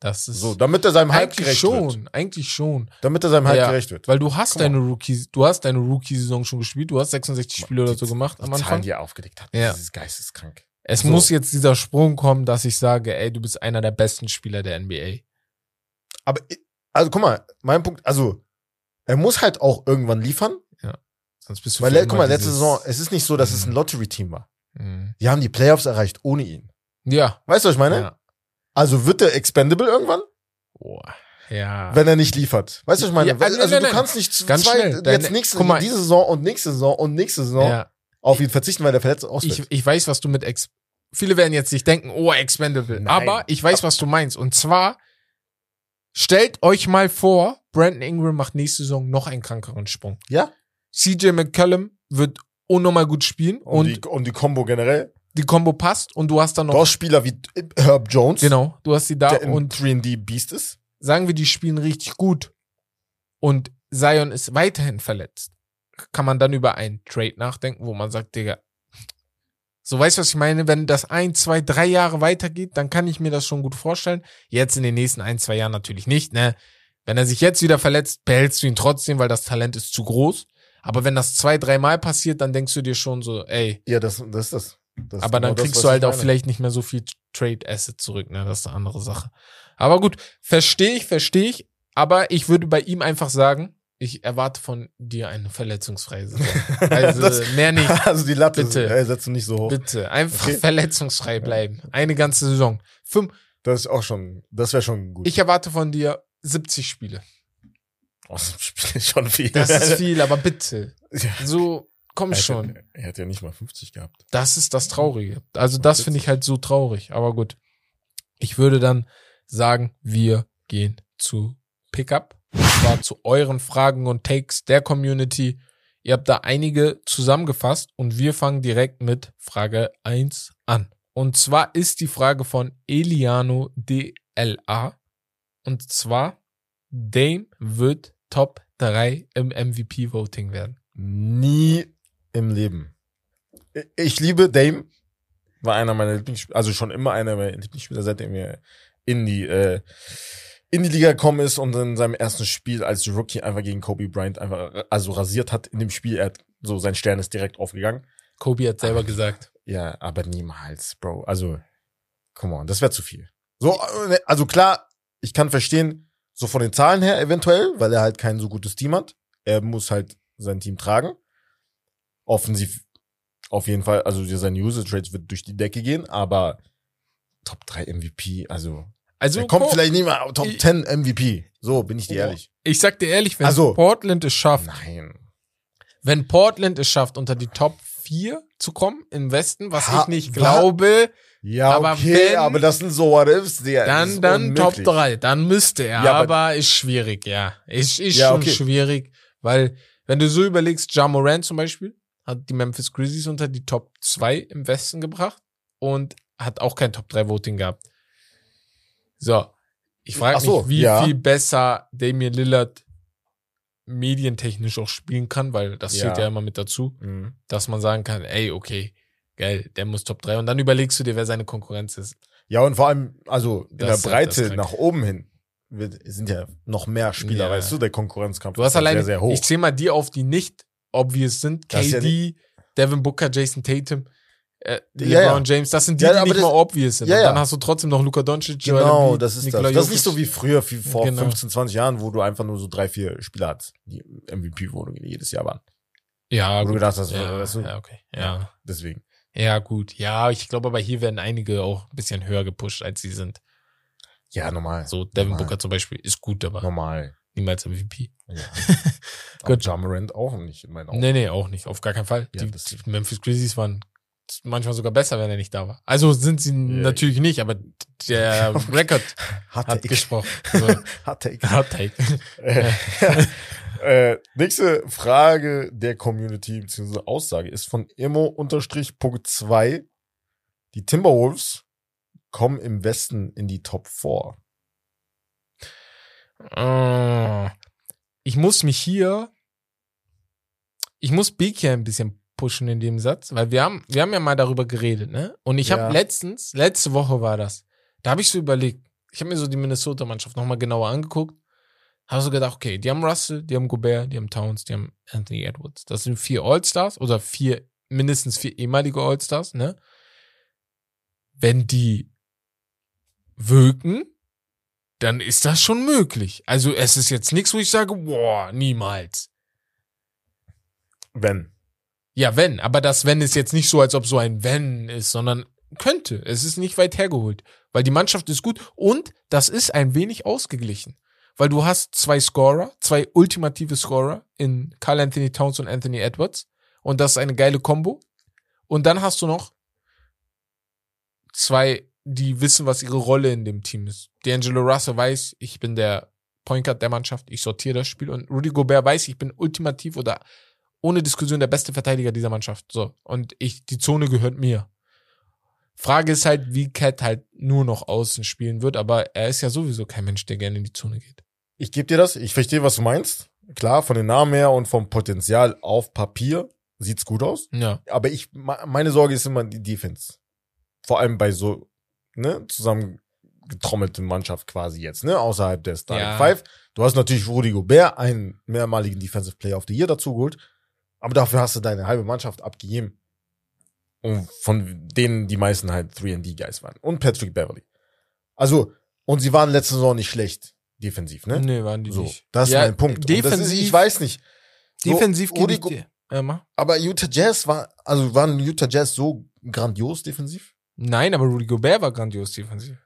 S2: Das ist
S3: So, damit er seinem Hype gerecht
S2: schon,
S3: wird.
S2: eigentlich schon.
S3: Damit er seinem Hype
S2: Ja,
S3: gerecht wird.
S2: Weil du hast
S3: Come on.
S2: deine Rookie, du hast deine Rookie-Saison schon gespielt, du hast 66 Spiele oder so gemacht am
S3: die Zahlen,
S2: Anfang.
S3: die er aufgedeckt hat.
S2: Ja.
S3: Das ist geisteskrank.
S2: Es
S3: So.
S2: muss jetzt dieser Sprung kommen, dass ich sage, ey, du bist einer der besten Spieler der NBA.
S3: Aber, also guck mal, mein Punkt, also, er muss halt auch irgendwann liefern,
S2: Sonst bist du
S3: weil, guck mal, letzte Saison, es ist nicht so, dass es ein
S2: Mhm.
S3: Lottery-Team war.
S2: Mhm.
S3: Die haben die Playoffs erreicht ohne ihn.
S2: Ja.
S3: Weißt du, was ich meine?
S2: Ja.
S3: Also wird er expendable irgendwann,
S2: Boah. Ja.
S3: wenn er nicht liefert. Weißt du, was ich meine?
S2: Ja, nein,
S3: also
S2: nein,
S3: du
S2: nein.
S3: kannst nicht
S2: Ganz
S3: zweit
S2: schnell. Deine-
S3: jetzt nächste,
S2: mal.
S3: diese Saison und nächste Saison und nächste Saison
S2: ja.
S3: auf ihn verzichten, weil der verletzt ausfällt.
S2: Ich, ich weiß, was du mit Ex Viele werden jetzt nicht denken, oh, expendable.
S3: Nein.
S2: Aber ich weiß, was du meinst. Und zwar, stellt euch mal vor, Brandon Ingram macht nächste Saison noch einen krankeren Sprung.
S3: ja?
S2: CJ McCollum wird unnormal gut spielen
S3: Und,
S2: und,
S3: die, und die Combo generell.
S2: Die Combo passt und du hast dann
S3: Du
S2: noch,
S3: hast Spieler wie Herb Jones,
S2: genau, du hast sie da
S3: der
S2: und
S3: 3D Beast ist.
S2: sagen wir, die spielen richtig gut und Zion ist weiterhin verletzt, kann man dann über einen Trade nachdenken, wo man sagt, Digga, so weißt du, was ich meine? Wenn das ein, zwei, drei Jahre weitergeht, dann kann ich mir das schon gut vorstellen. Jetzt in den nächsten ein, zwei Jahren natürlich nicht, ne? Wenn er sich jetzt wieder verletzt, behältst du ihn trotzdem, weil das Talent ist zu groß. Aber wenn das zwei, dreimal passiert, dann denkst du dir schon so, ey,
S3: Ja, das, das ist das. Ist
S2: aber dann
S3: genau
S2: kriegst du halt auch vielleicht nicht mehr so viel Trade Asset zurück, ne? Das ist eine andere Sache. Aber gut, verstehe ich, verstehe ich. Aber ich würde bei ihm einfach sagen, ich erwarte von dir eine verletzungsfreie Saison. Also
S3: Das-
S2: mehr nicht.
S3: Also die Latte
S2: Bitte.
S3: äh, setzt du nicht so hoch.
S2: Bitte. Einfach
S3: Okay.
S2: verletzungsfrei bleiben. Eine ganze Saison. Fünf,
S3: Das ist auch schon, das wäre schon gut.
S2: ich erwarte von dir 70 Spiele.
S3: oh, das ist schon viel.
S2: Das ist viel, aber bitte.
S3: Ja.
S2: So, komm
S3: Er hat
S2: schon.
S3: Ja, er hat ja nicht mal 50 gehabt.
S2: Das ist das Traurige. Also das finde ich halt so traurig. Aber gut. Ich würde dann sagen, wir gehen zu Pickup. Und zwar zu euren Fragen und Takes der Community. Ihr habt da einige zusammengefasst und wir fangen direkt mit Frage 1 an. Und zwar ist die Frage von Eliano DLA. Und zwar, Dame wird Top 3 im MVP-Voting werden.
S3: Nie im Leben. Ich liebe Dame. War einer meiner Lieblingsspieler, also schon immer einer meiner Lieblingsspieler, seitdem er in die, äh, in die Liga gekommen ist und in seinem ersten Spiel als Rookie einfach gegen Kobe Bryant einfach, also rasiert hat in dem Spiel. Er hat, so sein Stern ist direkt aufgegangen.
S2: Kobe hat selber gesagt.
S3: Ja, aber niemals, Bro. Also, come on, das wäre zu viel. So, äh, also klar, ich kann verstehen, So von den Zahlen her eventuell, weil er halt kein so gutes Team hat. Er muss halt sein Team tragen. Offensiv auf jeden Fall, also seine Usage Rates wird durch die Decke gehen, aber Top 3 MVP, also
S2: Also
S3: er kommt
S2: Por-
S3: vielleicht nicht mal Top
S2: ich-
S3: 10 MVP. So, bin ich dir ehrlich.
S2: Ich sag dir ehrlich, wenn
S3: Also-
S2: Portland es schafft,
S3: Nein.
S2: wenn Portland es schafft, unter die Top 4 zu kommen im Westen, was
S3: Ha-
S2: ich nicht glaube,
S3: Ja,
S2: Aber
S3: okay,
S2: wenn-
S3: aber das sind so What Ifs. Das
S2: dann, dann Top
S3: unmöglich.
S2: 3. Dann müsste er,
S3: Ja, aber-
S2: aber, ist schwierig, ja. Ist, ist
S3: Ja,
S2: schon
S3: okay.
S2: schwierig, weil, wenn du so überlegst, Ja Morant zum Beispiel, hat die Memphis Grizzlies unter die Top 2 im Westen gebracht und hat auch kein Top 3 Voting gehabt. So. Ich frage
S3: so,
S2: mich, wie
S3: ja.
S2: viel besser Damian Lillard medientechnisch auch spielen kann, weil das
S3: Ja.
S2: zählt ja immer mit dazu,
S3: Mhm.
S2: dass man sagen kann, ey, okay, geil, der muss Top 3 und dann überlegst du dir, wer seine Konkurrenz ist.
S3: Ja, und vor allem, also in
S2: Das-
S3: der Breite nach oben hin sind ja noch mehr Spieler,
S2: Ja.
S3: weißt du, der Konkurrenzkampf
S2: Du hast
S3: ist ja
S2: alleine,
S3: sehr, sehr hoch.
S2: ich zähle mal die auf, die nicht obvious sind.
S3: Das ist ja
S2: KD, Devin Booker, Jason Tatum, äh,
S3: Ja,
S2: LeBron
S3: ja.
S2: James. Das sind die, die nicht
S3: das-
S2: mal obvious sind.
S3: Ja,
S2: Und dann hast du trotzdem noch Luka Doncic, Joel
S3: Genau,
S2: Embiid,
S3: das ist
S2: Nikola
S3: das. Das ist nicht so wie früher, wie vor
S2: Genau.
S3: 15, 20 Jahren, wo du einfach nur so drei, vier Spieler hattest, die MVP-Wohnungen jedes Jahr waren.
S2: Ja,
S3: Wo du
S2: gut.
S3: gedacht hast,
S2: ja,
S3: weißt du,
S2: ja, okay. Ja.
S3: deswegen.
S2: ja, gut. Ja, ich glaube aber hier werden einige auch ein bisschen höher gepusht, als sie sind.
S3: Ja, normal.
S2: So, Devin
S3: normal.
S2: Booker zum Beispiel ist gut, aber
S3: Normal.
S2: niemals MVP.
S3: Ja.
S2: Gut.
S3: Jamarant auch nicht in meinen Augen.
S2: Nee, nee, auch nicht. Auf gar keinen Fall.
S3: Ja,
S2: die, die Memphis Grizzlies waren manchmal sogar besser, wenn er nicht da war. Also sind sie natürlich nicht, aber der Rekord
S3: Hat Take.
S2: gesprochen. So,
S3: Hat Take.
S2: Hot Take.
S3: Äh, äh, nächste Frage der Community bzw. Aussage ist von Immo-Punkt Die Timberwolves kommen im Westen in die Top 4.
S2: Äh, ich muss mich hier, ich muss Big hier ein bisschen pushen in dem Satz, weil wir haben, wir haben ja mal darüber geredet, ne? Und ich
S3: Ja.
S2: habe letztens, letzte Woche war das, da habe ich so überlegt, ich habe mir so die Minnesota-Mannschaft nochmal genauer angeguckt, habe so gedacht, okay, die haben Russell, die haben Gobert, die haben Towns, die haben Anthony Edwards. Das sind vier All-Stars oder vier, mindestens vier ehemalige All-Stars, ne? Wenn die wirken, dann ist das schon möglich. Also es ist jetzt nichts, wo ich sage, boah, niemals.
S3: Wenn.
S2: Ja, wenn, aber das Wenn ist jetzt nicht so, als ob so ein Wenn ist, sondern könnte. Es ist nicht weit hergeholt, weil die Mannschaft ist gut und das ist ein wenig ausgeglichen. Weil du hast zwei Scorer, zwei ultimative Scorer in Carl Anthony Towns und Anthony Edwards und das ist eine geile Combo. Und dann hast du noch zwei, die wissen, was ihre Rolle in dem Team ist. D'Angelo Russell weiß, ich bin der Point Guard der Mannschaft, ich sortiere das Spiel und Rudy Gobert weiß, ich bin ultimativ oder ohne Diskussion der beste Verteidiger dieser Mannschaft. So. Und ich, die Zone gehört mir. Frage ist halt, wie Cat halt nur noch außen spielen wird, aber er ist ja sowieso kein Mensch, der gerne in die Zone geht.
S3: Ich gebe dir das. Ich verstehe, was du meinst. Klar, von den Namen her und vom Potenzial auf Papier sieht's gut aus.
S2: Ja.
S3: Aber ich, me- meine Sorge ist immer die Defense. Vor allem bei so, ne, zusammengetrommelten Mannschaft quasi jetzt, ne, außerhalb der Starting
S2: Ja.
S3: Five. Du hast natürlich Rudy Gobert, einen mehrmaligen Defensive Player of the Year dazu geholt. Aber dafür hast du deine halbe Mannschaft abgegeben. Und von denen die meisten halt 3D-Guys waren. Und Patrick Beverly. Also, und sie waren letzte Saison nicht schlecht, defensiv, ne?
S2: Nee, waren die
S3: So,
S2: nicht.
S3: das ist
S2: Ja,
S3: mein Punkt.
S2: Defensiv,
S3: ist, ich weiß nicht. So,
S2: defensiv
S3: Rudy
S2: ich dir. Mach.
S3: Aber Utah Jazz war, also waren Utah Jazz so grandios defensiv?
S2: Nein, aber Rudy Gobert war grandios defensiv.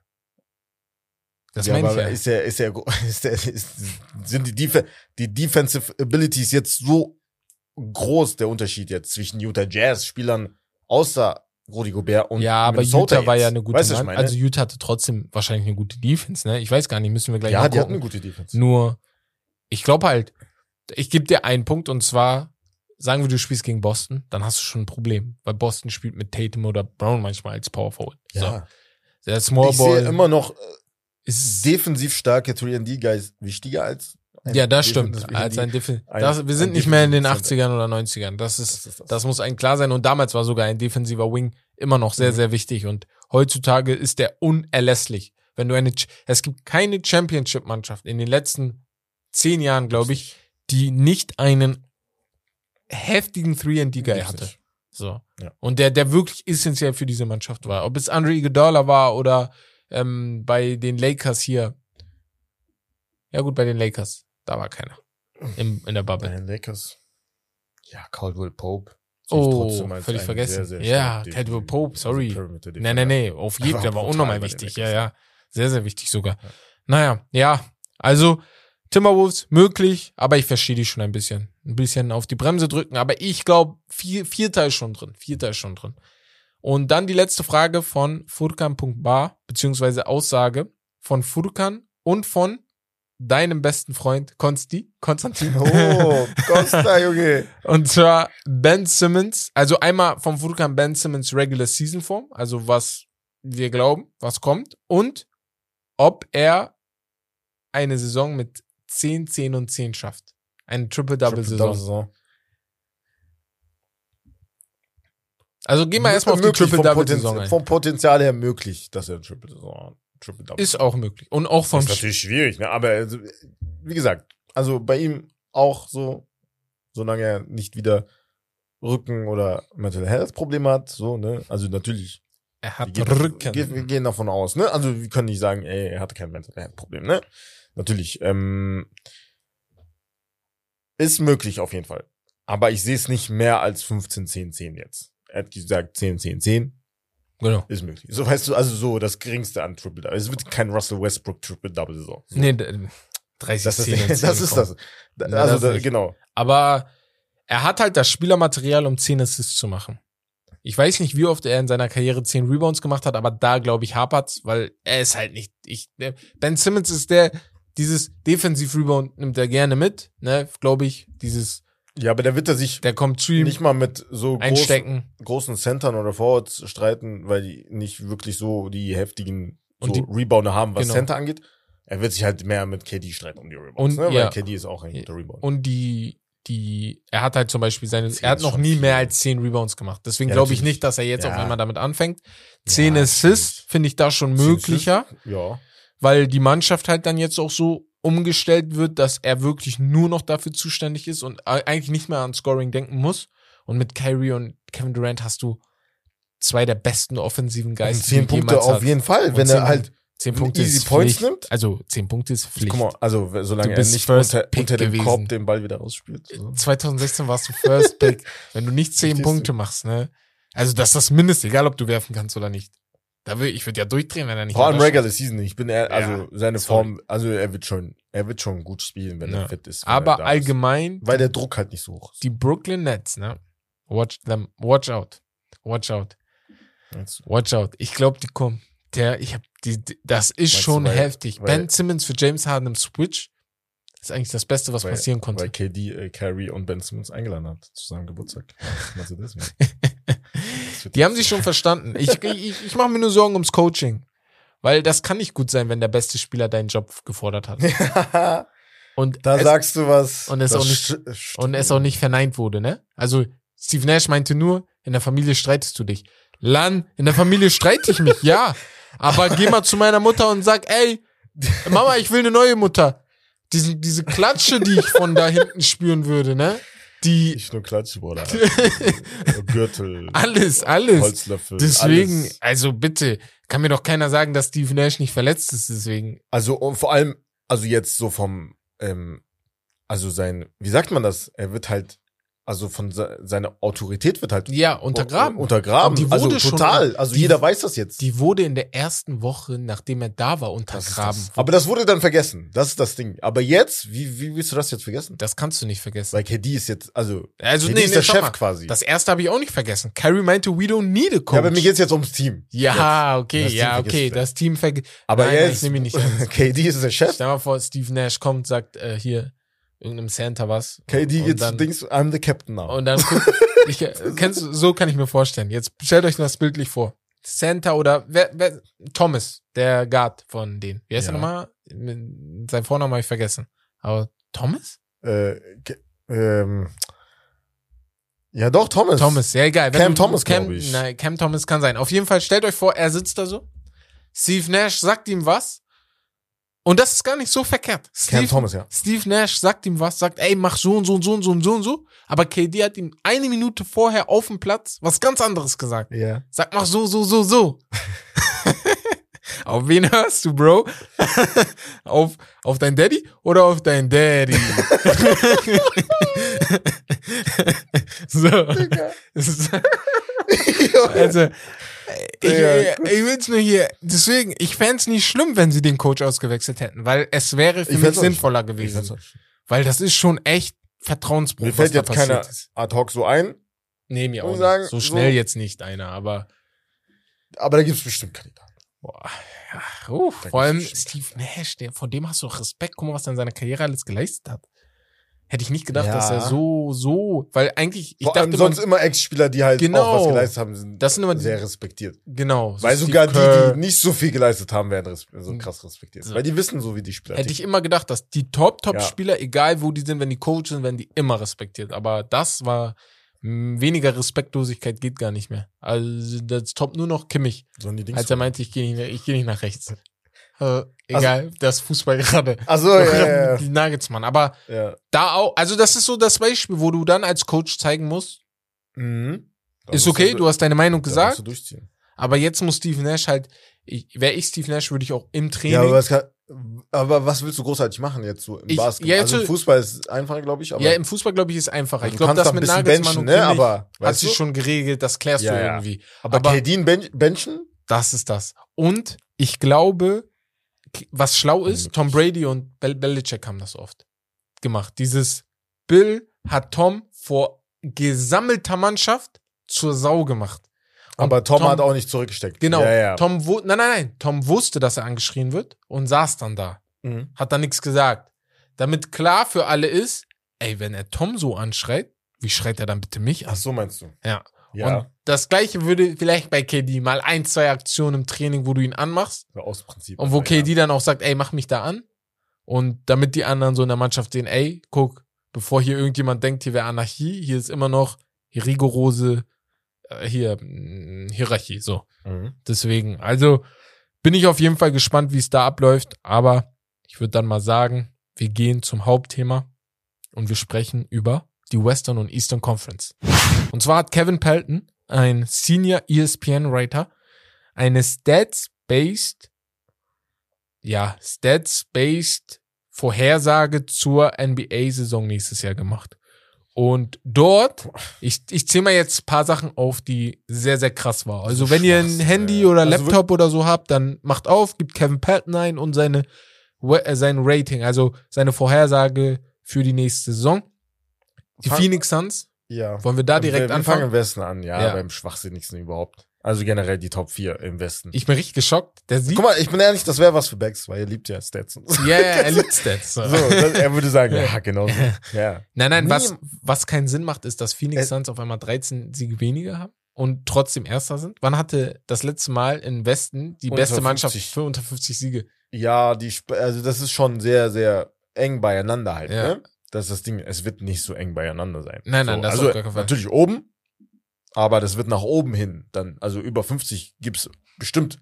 S2: Das
S3: ja,
S2: meine ich ja.
S3: ist ja, ist ja, ist der, ist, sind die, Def die Defensive Abilities jetzt so groß, der Unterschied jetzt zwischen Utah Jazz Spielern außer Rudy Gobert und
S2: ja, aber
S3: Minnesota
S2: Utah war
S3: jetzt?
S2: ja eine gute
S3: weißt
S2: Mann-? Also Utah hatte trotzdem wahrscheinlich eine gute Defense, ne? Ich weiß gar nicht, müssen wir gleich
S3: ja, die hatten eine gute Defense.
S2: Nur, ich glaube halt, ich gebe dir einen Punkt und zwar, sagen wir, du spielst gegen Boston, dann hast du schon ein Problem, weil Boston spielt mit Tatum oder Brown manchmal als Power Forward.
S3: ja.
S2: So, der Small
S3: ich sehe
S2: Ball
S3: immer noch äh,
S2: ist,
S3: defensiv starke 3D-Guys wichtiger als ein
S2: ja, das stimmt. Als ein Defi das, wir sind nicht mehr in den
S3: defensives
S2: 80ern oder 90ern. Das ist,
S3: Das ist das.
S2: das muss ein klar sein. Und damals war sogar ein defensiver Wing immer noch sehr,
S3: Mhm.
S2: sehr wichtig. Und heutzutage ist der unerlässlich. Wenn du eine, es gibt keine Championship-Mannschaft in den letzten zehn Jahren, glaube ich, die nicht einen heftigen 3D-Guy
S3: Gibt's
S2: hatte. So.
S3: Ja.
S2: Und der, der wirklich essentiell für diese Mannschaft war. Ob es Andre Iguodala war oder ähm, bei den Lakers hier Ja gut, bei den Lakers. Da war keiner. Im, in der
S3: Bei
S2: Bubble.
S3: den Lakers. Ja, Caldwell Pope.
S2: Oh, völlig vergessen.
S3: sehr, sehr
S2: Ja, Caldwell Pope, sorry.
S3: also Perimeter
S2: Nee, nee, nee. Auf jeden Fall, der war unnormal
S3: bei
S2: wichtig. Ja, ja. Sehr, sehr wichtig sogar.
S3: Ja.
S2: Naja, ja. Also, Timberwolves möglich, aber ich verstehe die schon ein bisschen. Ein bisschen auf die Bremse drücken, aber ich glaube, vier, Vierter ist schon drin. Vierter ist schon drin. Und dann die letzte Frage von Furkan.bar, beziehungsweise Aussage von Furkan und von deinem besten Freund Konsti, Konstantin.
S3: Oh, Costa, Junge.
S2: Und zwar Ben Simmons, also einmal vom Furkan Ben Simmons Regular Season Form, also was wir glauben, was kommt, und ob er eine Saison mit 10, 10 und 10 schafft. Eine Triple-Double-Saison. Also gehen wir erstmal auf die Triple-Double-Saison
S3: Potenzial,
S2: ein.
S3: vom Potenzial her möglich, dass er ein Triple-Saison Triple-Double
S2: Ist auch möglich. Und auch vom
S3: ist natürlich schwierig, ne? Aber also, wie gesagt, also bei ihm auch so, solange er nicht wieder Rücken oder Mental Health Probleme hat, so, ne? Also natürlich.
S2: Er hat
S3: wir gehen,
S2: Rücken.
S3: Wir, wir gehen davon aus, ne? Also wir können nicht sagen, ey, er hatte kein Mental Health Problem, ne? Natürlich. Ähm, ist möglich auf jeden Fall. Aber ich sehe es nicht mehr als 15, 10, 10 jetzt. Er hat gesagt 10, 10, 10.
S2: Genau.
S3: Ist möglich. So weißt du, also so das geringste an Triple Double. Es wird kein Russell Westbrook Triple Double. So.
S2: Nee, d- 30,
S3: das ist,
S2: 10 und 10
S3: das, ist das. Da-
S2: Nee,
S3: Also
S2: das
S3: da, genau.
S2: Aber er hat halt das Spielermaterial, um 10 Assists zu machen. Ich weiß nicht, wie oft er in seiner Karriere 10 Rebounds gemacht hat, aber da glaube ich hapert's, weil er ist halt nicht, ich, Ben Simmons ist der, dieses Defensiv-Rebound nimmt er gerne mit, ne, glaube ich, dieses,
S3: Ja, aber der wird er sich
S2: der kommt zu ihm,
S3: nicht mal mit so großen, großen Centern oder Forwards streiten, weil die nicht wirklich so die heftigen so
S2: Und die-
S3: Rebounder haben, was
S2: Genau.
S3: Center angeht. Er wird sich halt mehr mit KD streiten um die Rebounds,
S2: Und,
S3: ne?
S2: ja.
S3: weil KD ist auch ein guter Rebounder.
S2: Und die, die, er hat halt zum Beispiel seine,
S3: Zehn
S2: er hat noch nie
S3: viel.
S2: mehr als 10 Rebounds gemacht. Deswegen
S3: Ja,
S2: glaube ich nicht, dass er jetzt auf
S3: Ja.
S2: einmal damit anfängt. 10
S3: Ja,
S2: Assists finde ich da schon möglicher.
S3: Ja.
S2: Weil die Mannschaft halt dann jetzt auch so umgestellt wird, dass er wirklich nur noch dafür zuständig ist und eigentlich nicht mehr an Scoring denken muss. Und mit Kyrie und Kevin Durant hast du zwei der besten offensiven Geister.
S3: zehn Punkte auf
S2: hat.
S3: jeden Fall,
S2: Und
S3: wenn er halt,
S2: Zehn Punkte
S3: easy
S2: ist
S3: Points
S2: Pflicht.
S3: nimmt.
S2: Also zehn Punkte ist Pflicht.
S3: guck mal, also solange
S2: Du
S3: er nicht unter, unter dem
S2: gewesen.
S3: Korb den Ball wieder rausspielt. So.
S2: 2016 warst du First Pick. Wenn du nicht zehn? Punkte machst, ne? Also das ist das Mindeste, egal ob du werfen kannst oder nicht. Da will, ich würde ja durchdrehen, wenn er nicht
S3: Vor allem Regular Season. Ich bin eher, also
S2: Ja,
S3: seine. Form, also er wird schon, er wird schon gut spielen, wenn
S2: Ja.
S3: er fit ist.
S2: Aber
S3: er da ist.
S2: allgemein,
S3: Weil der Druck halt nicht so hoch ist.
S2: die Brooklyn Nets, ne? Watch them, watch out. Watch out. Watch out. Ich glaube, die kommen. Der, ich hab die, die das ist
S3: Meinst du,
S2: schon
S3: weil-
S2: heftig.
S3: weil-
S2: ben Simmons für James Harden im Switch ist eigentlich das Beste, was
S3: weil,
S2: passieren konnte.
S3: Weil KD, äh, Carrie und Ben Simmons eingeladen hat zu seinem Geburtstag. Was du das? Das wird
S2: Die haben sich schon verstanden. Ich, ich, ich mache mir nur Sorgen ums Coaching. Weil das kann nicht gut sein, wenn der beste Spieler deinen Job gefordert hat. Und
S3: da
S2: es,
S3: sagst du was.
S2: und es auch nicht- und es auch nicht verneint wurde, ne? Also Steve Nash meinte nur, in der Familie streitest du dich. Lan, in der Familie streite ich mich, ja. Aber geh mal zu meiner Mutter und sag, ey, Mama, ich will eine neue Mutter. Diese, diese Klatsche, die ich von da hinten spüren würde, ne? Die,
S3: Nicht nur Klatsch, Bruder. Gürtel,
S2: alles, alles.
S3: Holzlöffel.
S2: Deswegen,
S3: Alles.
S2: also bitte, kann mir doch keiner sagen, dass Steve Nash nicht verletzt ist, deswegen.
S3: Also und vor allem, also jetzt so vom, ähm, also sein, wie sagt man das? Er wird halt, also von se seiner Autorität wird halt
S2: Ja, untergraben.
S3: Untergraben.
S2: Und die
S3: also
S2: wurde schon-
S3: total. also
S2: die-
S3: jeder weiß das jetzt.
S2: Die wurde in der ersten Woche, nachdem er da war,
S3: Das
S2: untergraben.
S3: das. Aber das wurde dann vergessen. Das ist das Ding. Aber jetzt, wie, wie willst du das jetzt vergessen?
S2: Das kannst du nicht vergessen.
S3: Weil KD ist jetzt, also,
S2: Also,
S3: KD
S2: nee,
S3: ist
S2: nee,
S3: der Chef
S2: mal.
S3: quasi.
S2: Das erste habe ich auch nicht vergessen. Carrie meinte, we don't need a coach.
S3: ja, aber mir geht's jetzt ums Team.
S2: Ja, okay,
S3: Das Team
S2: ja, okay, das Team vergisst.
S3: Aber
S2: Nein, nein,
S3: jetzt,
S2: ich nehme ihn nicht.
S3: KD ist der Chef.
S2: Stell mal vor, Steve Nash kommt, sagt äh, hier irgendeinem Santa was.
S3: KD
S2: und
S3: jetzt
S2: dann,
S3: Dings, I'm the captain now.
S2: Und dann guck, ich, äh, kennst du, so kann ich mir vorstellen. Jetzt stellt euch das bildlich vor. Santa oder wer, wer, Thomas, der Guard von denen. Wie heißt
S3: Ja.
S2: er nochmal? Sein Vornamen habe ich vergessen. Aber Thomas?
S3: äh, ähm, ja, doch, Thomas.
S2: Thomas, ja egal. Wenn
S3: Cam
S2: du-
S3: Thomas,
S2: Cam,
S3: ich.
S2: Nein, Cam Thomas kann sein. Auf jeden Fall, stellt euch vor, er sitzt da so. Steve Nash sagt ihm was. Und das ist gar nicht so verkehrt.
S3: Cam
S2: Steve,
S3: Thomas, ja.
S2: Steve Nash sagt ihm was, sagt, ey, mach so und so und so und so und so und so. Aber KD hat ihm eine Minute vorher auf dem Platz was ganz anderes gesagt.
S3: Ja.
S2: Sag, mach so, so, so, so. auf wen hörst du, Bro? auf, auf dein Daddy oder auf dein Daddy? so. also, ich, ich, ich will's nur hier, deswegen, ich fänd's nicht schlimm, wenn sie den Coach ausgewechselt hätten, weil es wäre für
S3: Ich
S2: mich sinnvoller gewesen. Weil das ist schon echt Vertrauensbruch,
S3: Mir fällt jetzt keiner ad hoc so ein,
S2: Nee, mir auch
S3: sagen,
S2: so schnell
S3: so-
S2: jetzt nicht einer, aber
S3: aber da gibt's bestimmt Kandidaten.
S2: boah, ja, uh, vor allem Steve Nash, der, von dem hast du Respekt, guck mal, was er in seiner Karriere alles geleistet hat. Hätte ich nicht gedacht,
S3: Ja.
S2: dass er so, so, weil eigentlich, ich
S3: Vor allem
S2: dachte,
S3: sonst
S2: man,
S3: immer Ex-Spieler, die halt
S2: Genau.
S3: auch was geleistet haben, sind
S2: Das sind immer
S3: sehr respektiert.
S2: genau. so
S3: Weil
S2: Steve
S3: sogar
S2: Kerr,
S3: die, die nicht so viel geleistet haben, werden so krass respektiert.
S2: So.
S3: Weil die wissen so, wie die Spieler
S2: Hätte
S3: ticken.
S2: ich immer gedacht, dass die Top-Top-Spieler, egal wo die sind, wenn die Coach sind, werden die immer respektiert. Aber das war weniger Respektlosigkeit geht gar nicht mehr. Also das Top nur noch Kimmich,
S3: Sollen die Dings
S2: als er meinte, ich gehe nicht, ich geh nicht nach rechts. Äh, egal, das Fußball gerade.
S3: Ach so, ja, ja, ja.
S2: Die Nagelsmann. Aber
S3: ja.
S2: da auch, also das ist so das Beispiel, wo du dann als Coach zeigen musst,
S3: Mhm.
S2: Ist okay, du hast deine Meinung gesagt,
S3: du durchziehen.
S2: aber jetzt muss Steve Nash halt, wäre ich Steve Nash, würde ich auch im Training,
S3: Ja, aber, kann, aber was willst du großartig machen jetzt so im
S2: Ich-
S3: Basketball?
S2: ja,
S3: also
S2: jetzt-
S3: Fußball ist einfacher, glaube ich. Aber
S2: ja, im Fußball, glaube ich, ist einfacher.
S3: also
S2: Ich
S3: du
S2: glaube,
S3: kannst
S2: das mit Nagelsmann
S3: benchen,
S2: und
S3: ne? Aber,
S2: hat sich
S3: du?
S2: schon geregelt, das klärst du irgendwie.
S3: aber,
S2: aber-
S3: Ben benchen?
S2: Das ist das. Und ich glaube, was schlau ist,
S3: Unmöglich.
S2: Tom Brady und Bel Belichick haben das oft gemacht. Dieses Bill hat Tom vor gesammelter Mannschaft zur Sau gemacht. Und
S3: Aber Tom, hat auch nicht zurückgesteckt.
S2: Genau.
S3: Ja, ja.
S2: Tom nein, nein, nein. Tom wusste, dass er angeschrien wird und saß dann da.
S3: Mhm.
S2: Hat dann nichts gesagt. Damit klar für alle ist, ey, wenn er Tom so anschreit, wie schreit er dann bitte mich
S3: Ach
S2: an?
S3: so meinst du?
S2: Ja.
S3: Ja.
S2: Und das gleiche würde vielleicht bei KD mal ein, zwei Aktionen im Training, wo du ihn anmachst
S3: so aus Prinzip.
S2: und wo
S3: ja.
S2: KD dann auch sagt, ey, mach mich da an. Und damit die anderen so in der Mannschaft sehen, ey, guck, bevor hier irgendjemand denkt, hier wäre Anarchie, hier ist immer noch rigorose, äh, hier, mh, Hierarchie, so.
S3: Mhm.
S2: Deswegen, also bin ich auf jeden Fall gespannt, wie es da abläuft, aber ich würde dann mal sagen, wir gehen zum Hauptthema und wir sprechen über die Western und Eastern Conference. Und zwar hat Kevin Pelton, ein Senior E ESPN-Writer, eine Stats-based, ja, Stats-based Vorhersage zur NBA-Saison nächstes Jahr gemacht. Und dort, ich, ich zähle mal jetzt ein paar Sachen auf, die sehr, sehr krass war. Also
S3: So
S2: wenn ihr ein Handy oder
S3: Also
S2: Laptop oder so habt, dann macht auf, gibt Kevin Pelton ein und seine, äh, sein Rating, also seine Vorhersage für die nächste Saison. Die
S3: Fang-
S2: Phoenix Suns,
S3: Ja.
S2: wollen wir da direkt
S3: wir, wir
S2: anfangen?
S3: fangen im Westen an, ja,
S2: Ja.
S3: beim schwachsinnigsten überhaupt. Also generell die Top 4 im Westen.
S2: Ich bin richtig geschockt. Der sieht,
S3: Guck mal, ich bin ehrlich, das wäre was für Becks, weil er liebt ja Stats. und so.
S2: ja, ja, er liebt Stats. So.
S3: Das, er würde sagen, ja, genau so. Ja.
S2: Nein, nein,
S3: Nie-
S2: was, was keinen Sinn macht, ist, dass Phoenix
S3: Äh,
S2: Suns auf einmal 13 Siege weniger haben und trotzdem Erster sind. Wann hatte das letzte Mal im Westen die beste Mannschaft
S3: 50.
S2: für unter 50 Siege?
S3: Ja, die, also das ist schon sehr, sehr eng beieinander halt,
S2: Ja.
S3: ne? Das ist das Ding, es wird nicht so eng beieinander sein.
S2: Nein, nein,
S3: so,
S2: das
S3: also
S2: auf gar keinen Fall.
S3: natürlich oben, aber das wird nach oben hin dann, also über 50 gibt's bestimmt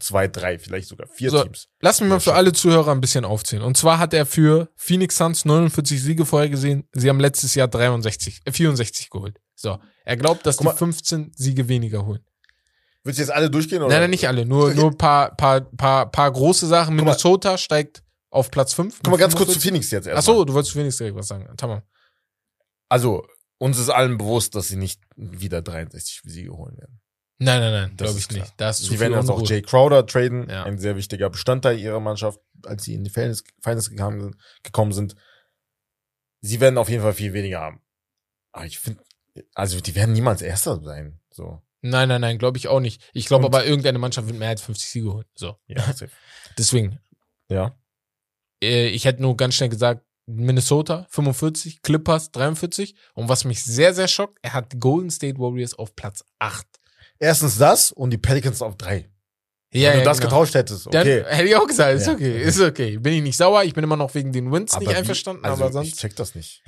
S3: zwei, drei, vielleicht sogar vier
S2: So,
S3: Teams.
S2: Lass mich mal für alle Zuhörer ein bisschen aufzählen. Und zwar hat er für Phoenix Suns 49 Siege vorhergesehen. Sie haben letztes Jahr 63, äh, 64 geholt. So. Er glaubt, dass
S3: Guck
S2: die
S3: mal.
S2: 15 Siege weniger holen.
S3: Willst du jetzt alle durchgehen oder?
S2: Nein, nein, nicht alle. Nur, nur paar, paar, paar, paar große Sachen. Minnesota steigt auf Platz 5.
S3: Guck mal ganz kurz zu Phoenix jetzt
S2: Ach
S3: erstmal.
S2: so, du wolltest zu Phoenix direkt was sagen. Tamam.
S3: Also, uns ist allen bewusst, dass sie nicht wieder 63 Siege holen werden.
S2: Nein, nein, nein,
S3: Das
S2: glaube ich
S3: klar.
S2: nicht. Da ist zu
S3: Sie werden jetzt auch. Jay Crowder traden,
S2: Ja.
S3: ein sehr wichtiger Bestandteil ihrer Mannschaft, als sie in die Finals, Finals gekommen, sind, gekommen sind. Sie werden auf jeden Fall viel weniger haben. Aber ich finde, also die werden niemals Erster sein. So,
S2: Nein, nein, nein, glaube ich auch nicht. Ich glaube aber, irgendeine Mannschaft wird mehr als 50 Siege holen. So.
S3: ja.
S2: Deswegen,
S3: ja.
S2: Äh, ich hätte nur ganz schnell gesagt, Minnesota 45, Clippers 43. Und was mich sehr, sehr schockt, er hat die Golden State Warriors auf Platz 8.
S3: Erstens das und die Pelicans auf drei.
S2: Ja,
S3: Wenn
S2: ja,
S3: du das
S2: genau.
S3: getauscht hättest,
S2: Dann
S3: okay.
S2: hätte ich auch gesagt, ist
S3: Ja.
S2: okay, ist okay. Bin ich nicht sauer, ich bin immer noch wegen den Wins nicht
S3: wie-
S2: einverstanden,
S3: also
S2: aber
S3: Ich
S2: sonst
S3: check das nicht.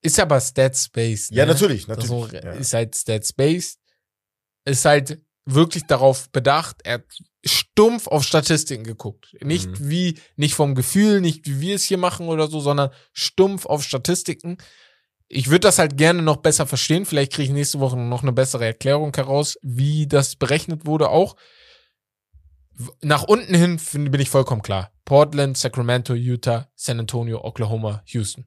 S2: ist aber Stats-based.
S3: Ja,
S2: ne?
S3: natürlich,
S2: Das
S3: natürlich.
S2: so,
S3: ja.
S2: ist halt Stats-based. Ist halt wirklich darauf bedacht, er hat stumpf auf Statistiken geguckt. Nicht
S3: Mhm.
S2: wie, nicht vom Gefühl, nicht wie wir es hier machen oder so, sondern stumpf auf Statistiken. Ich würde das halt gerne noch besser verstehen. Vielleicht kriege ich nächste Woche noch eine bessere Erklärung heraus, wie das berechnet wurde auch. Nach unten hin bin ich vollkommen klar. Portland, Sacramento, Utah, San Antonio, Oklahoma, Houston.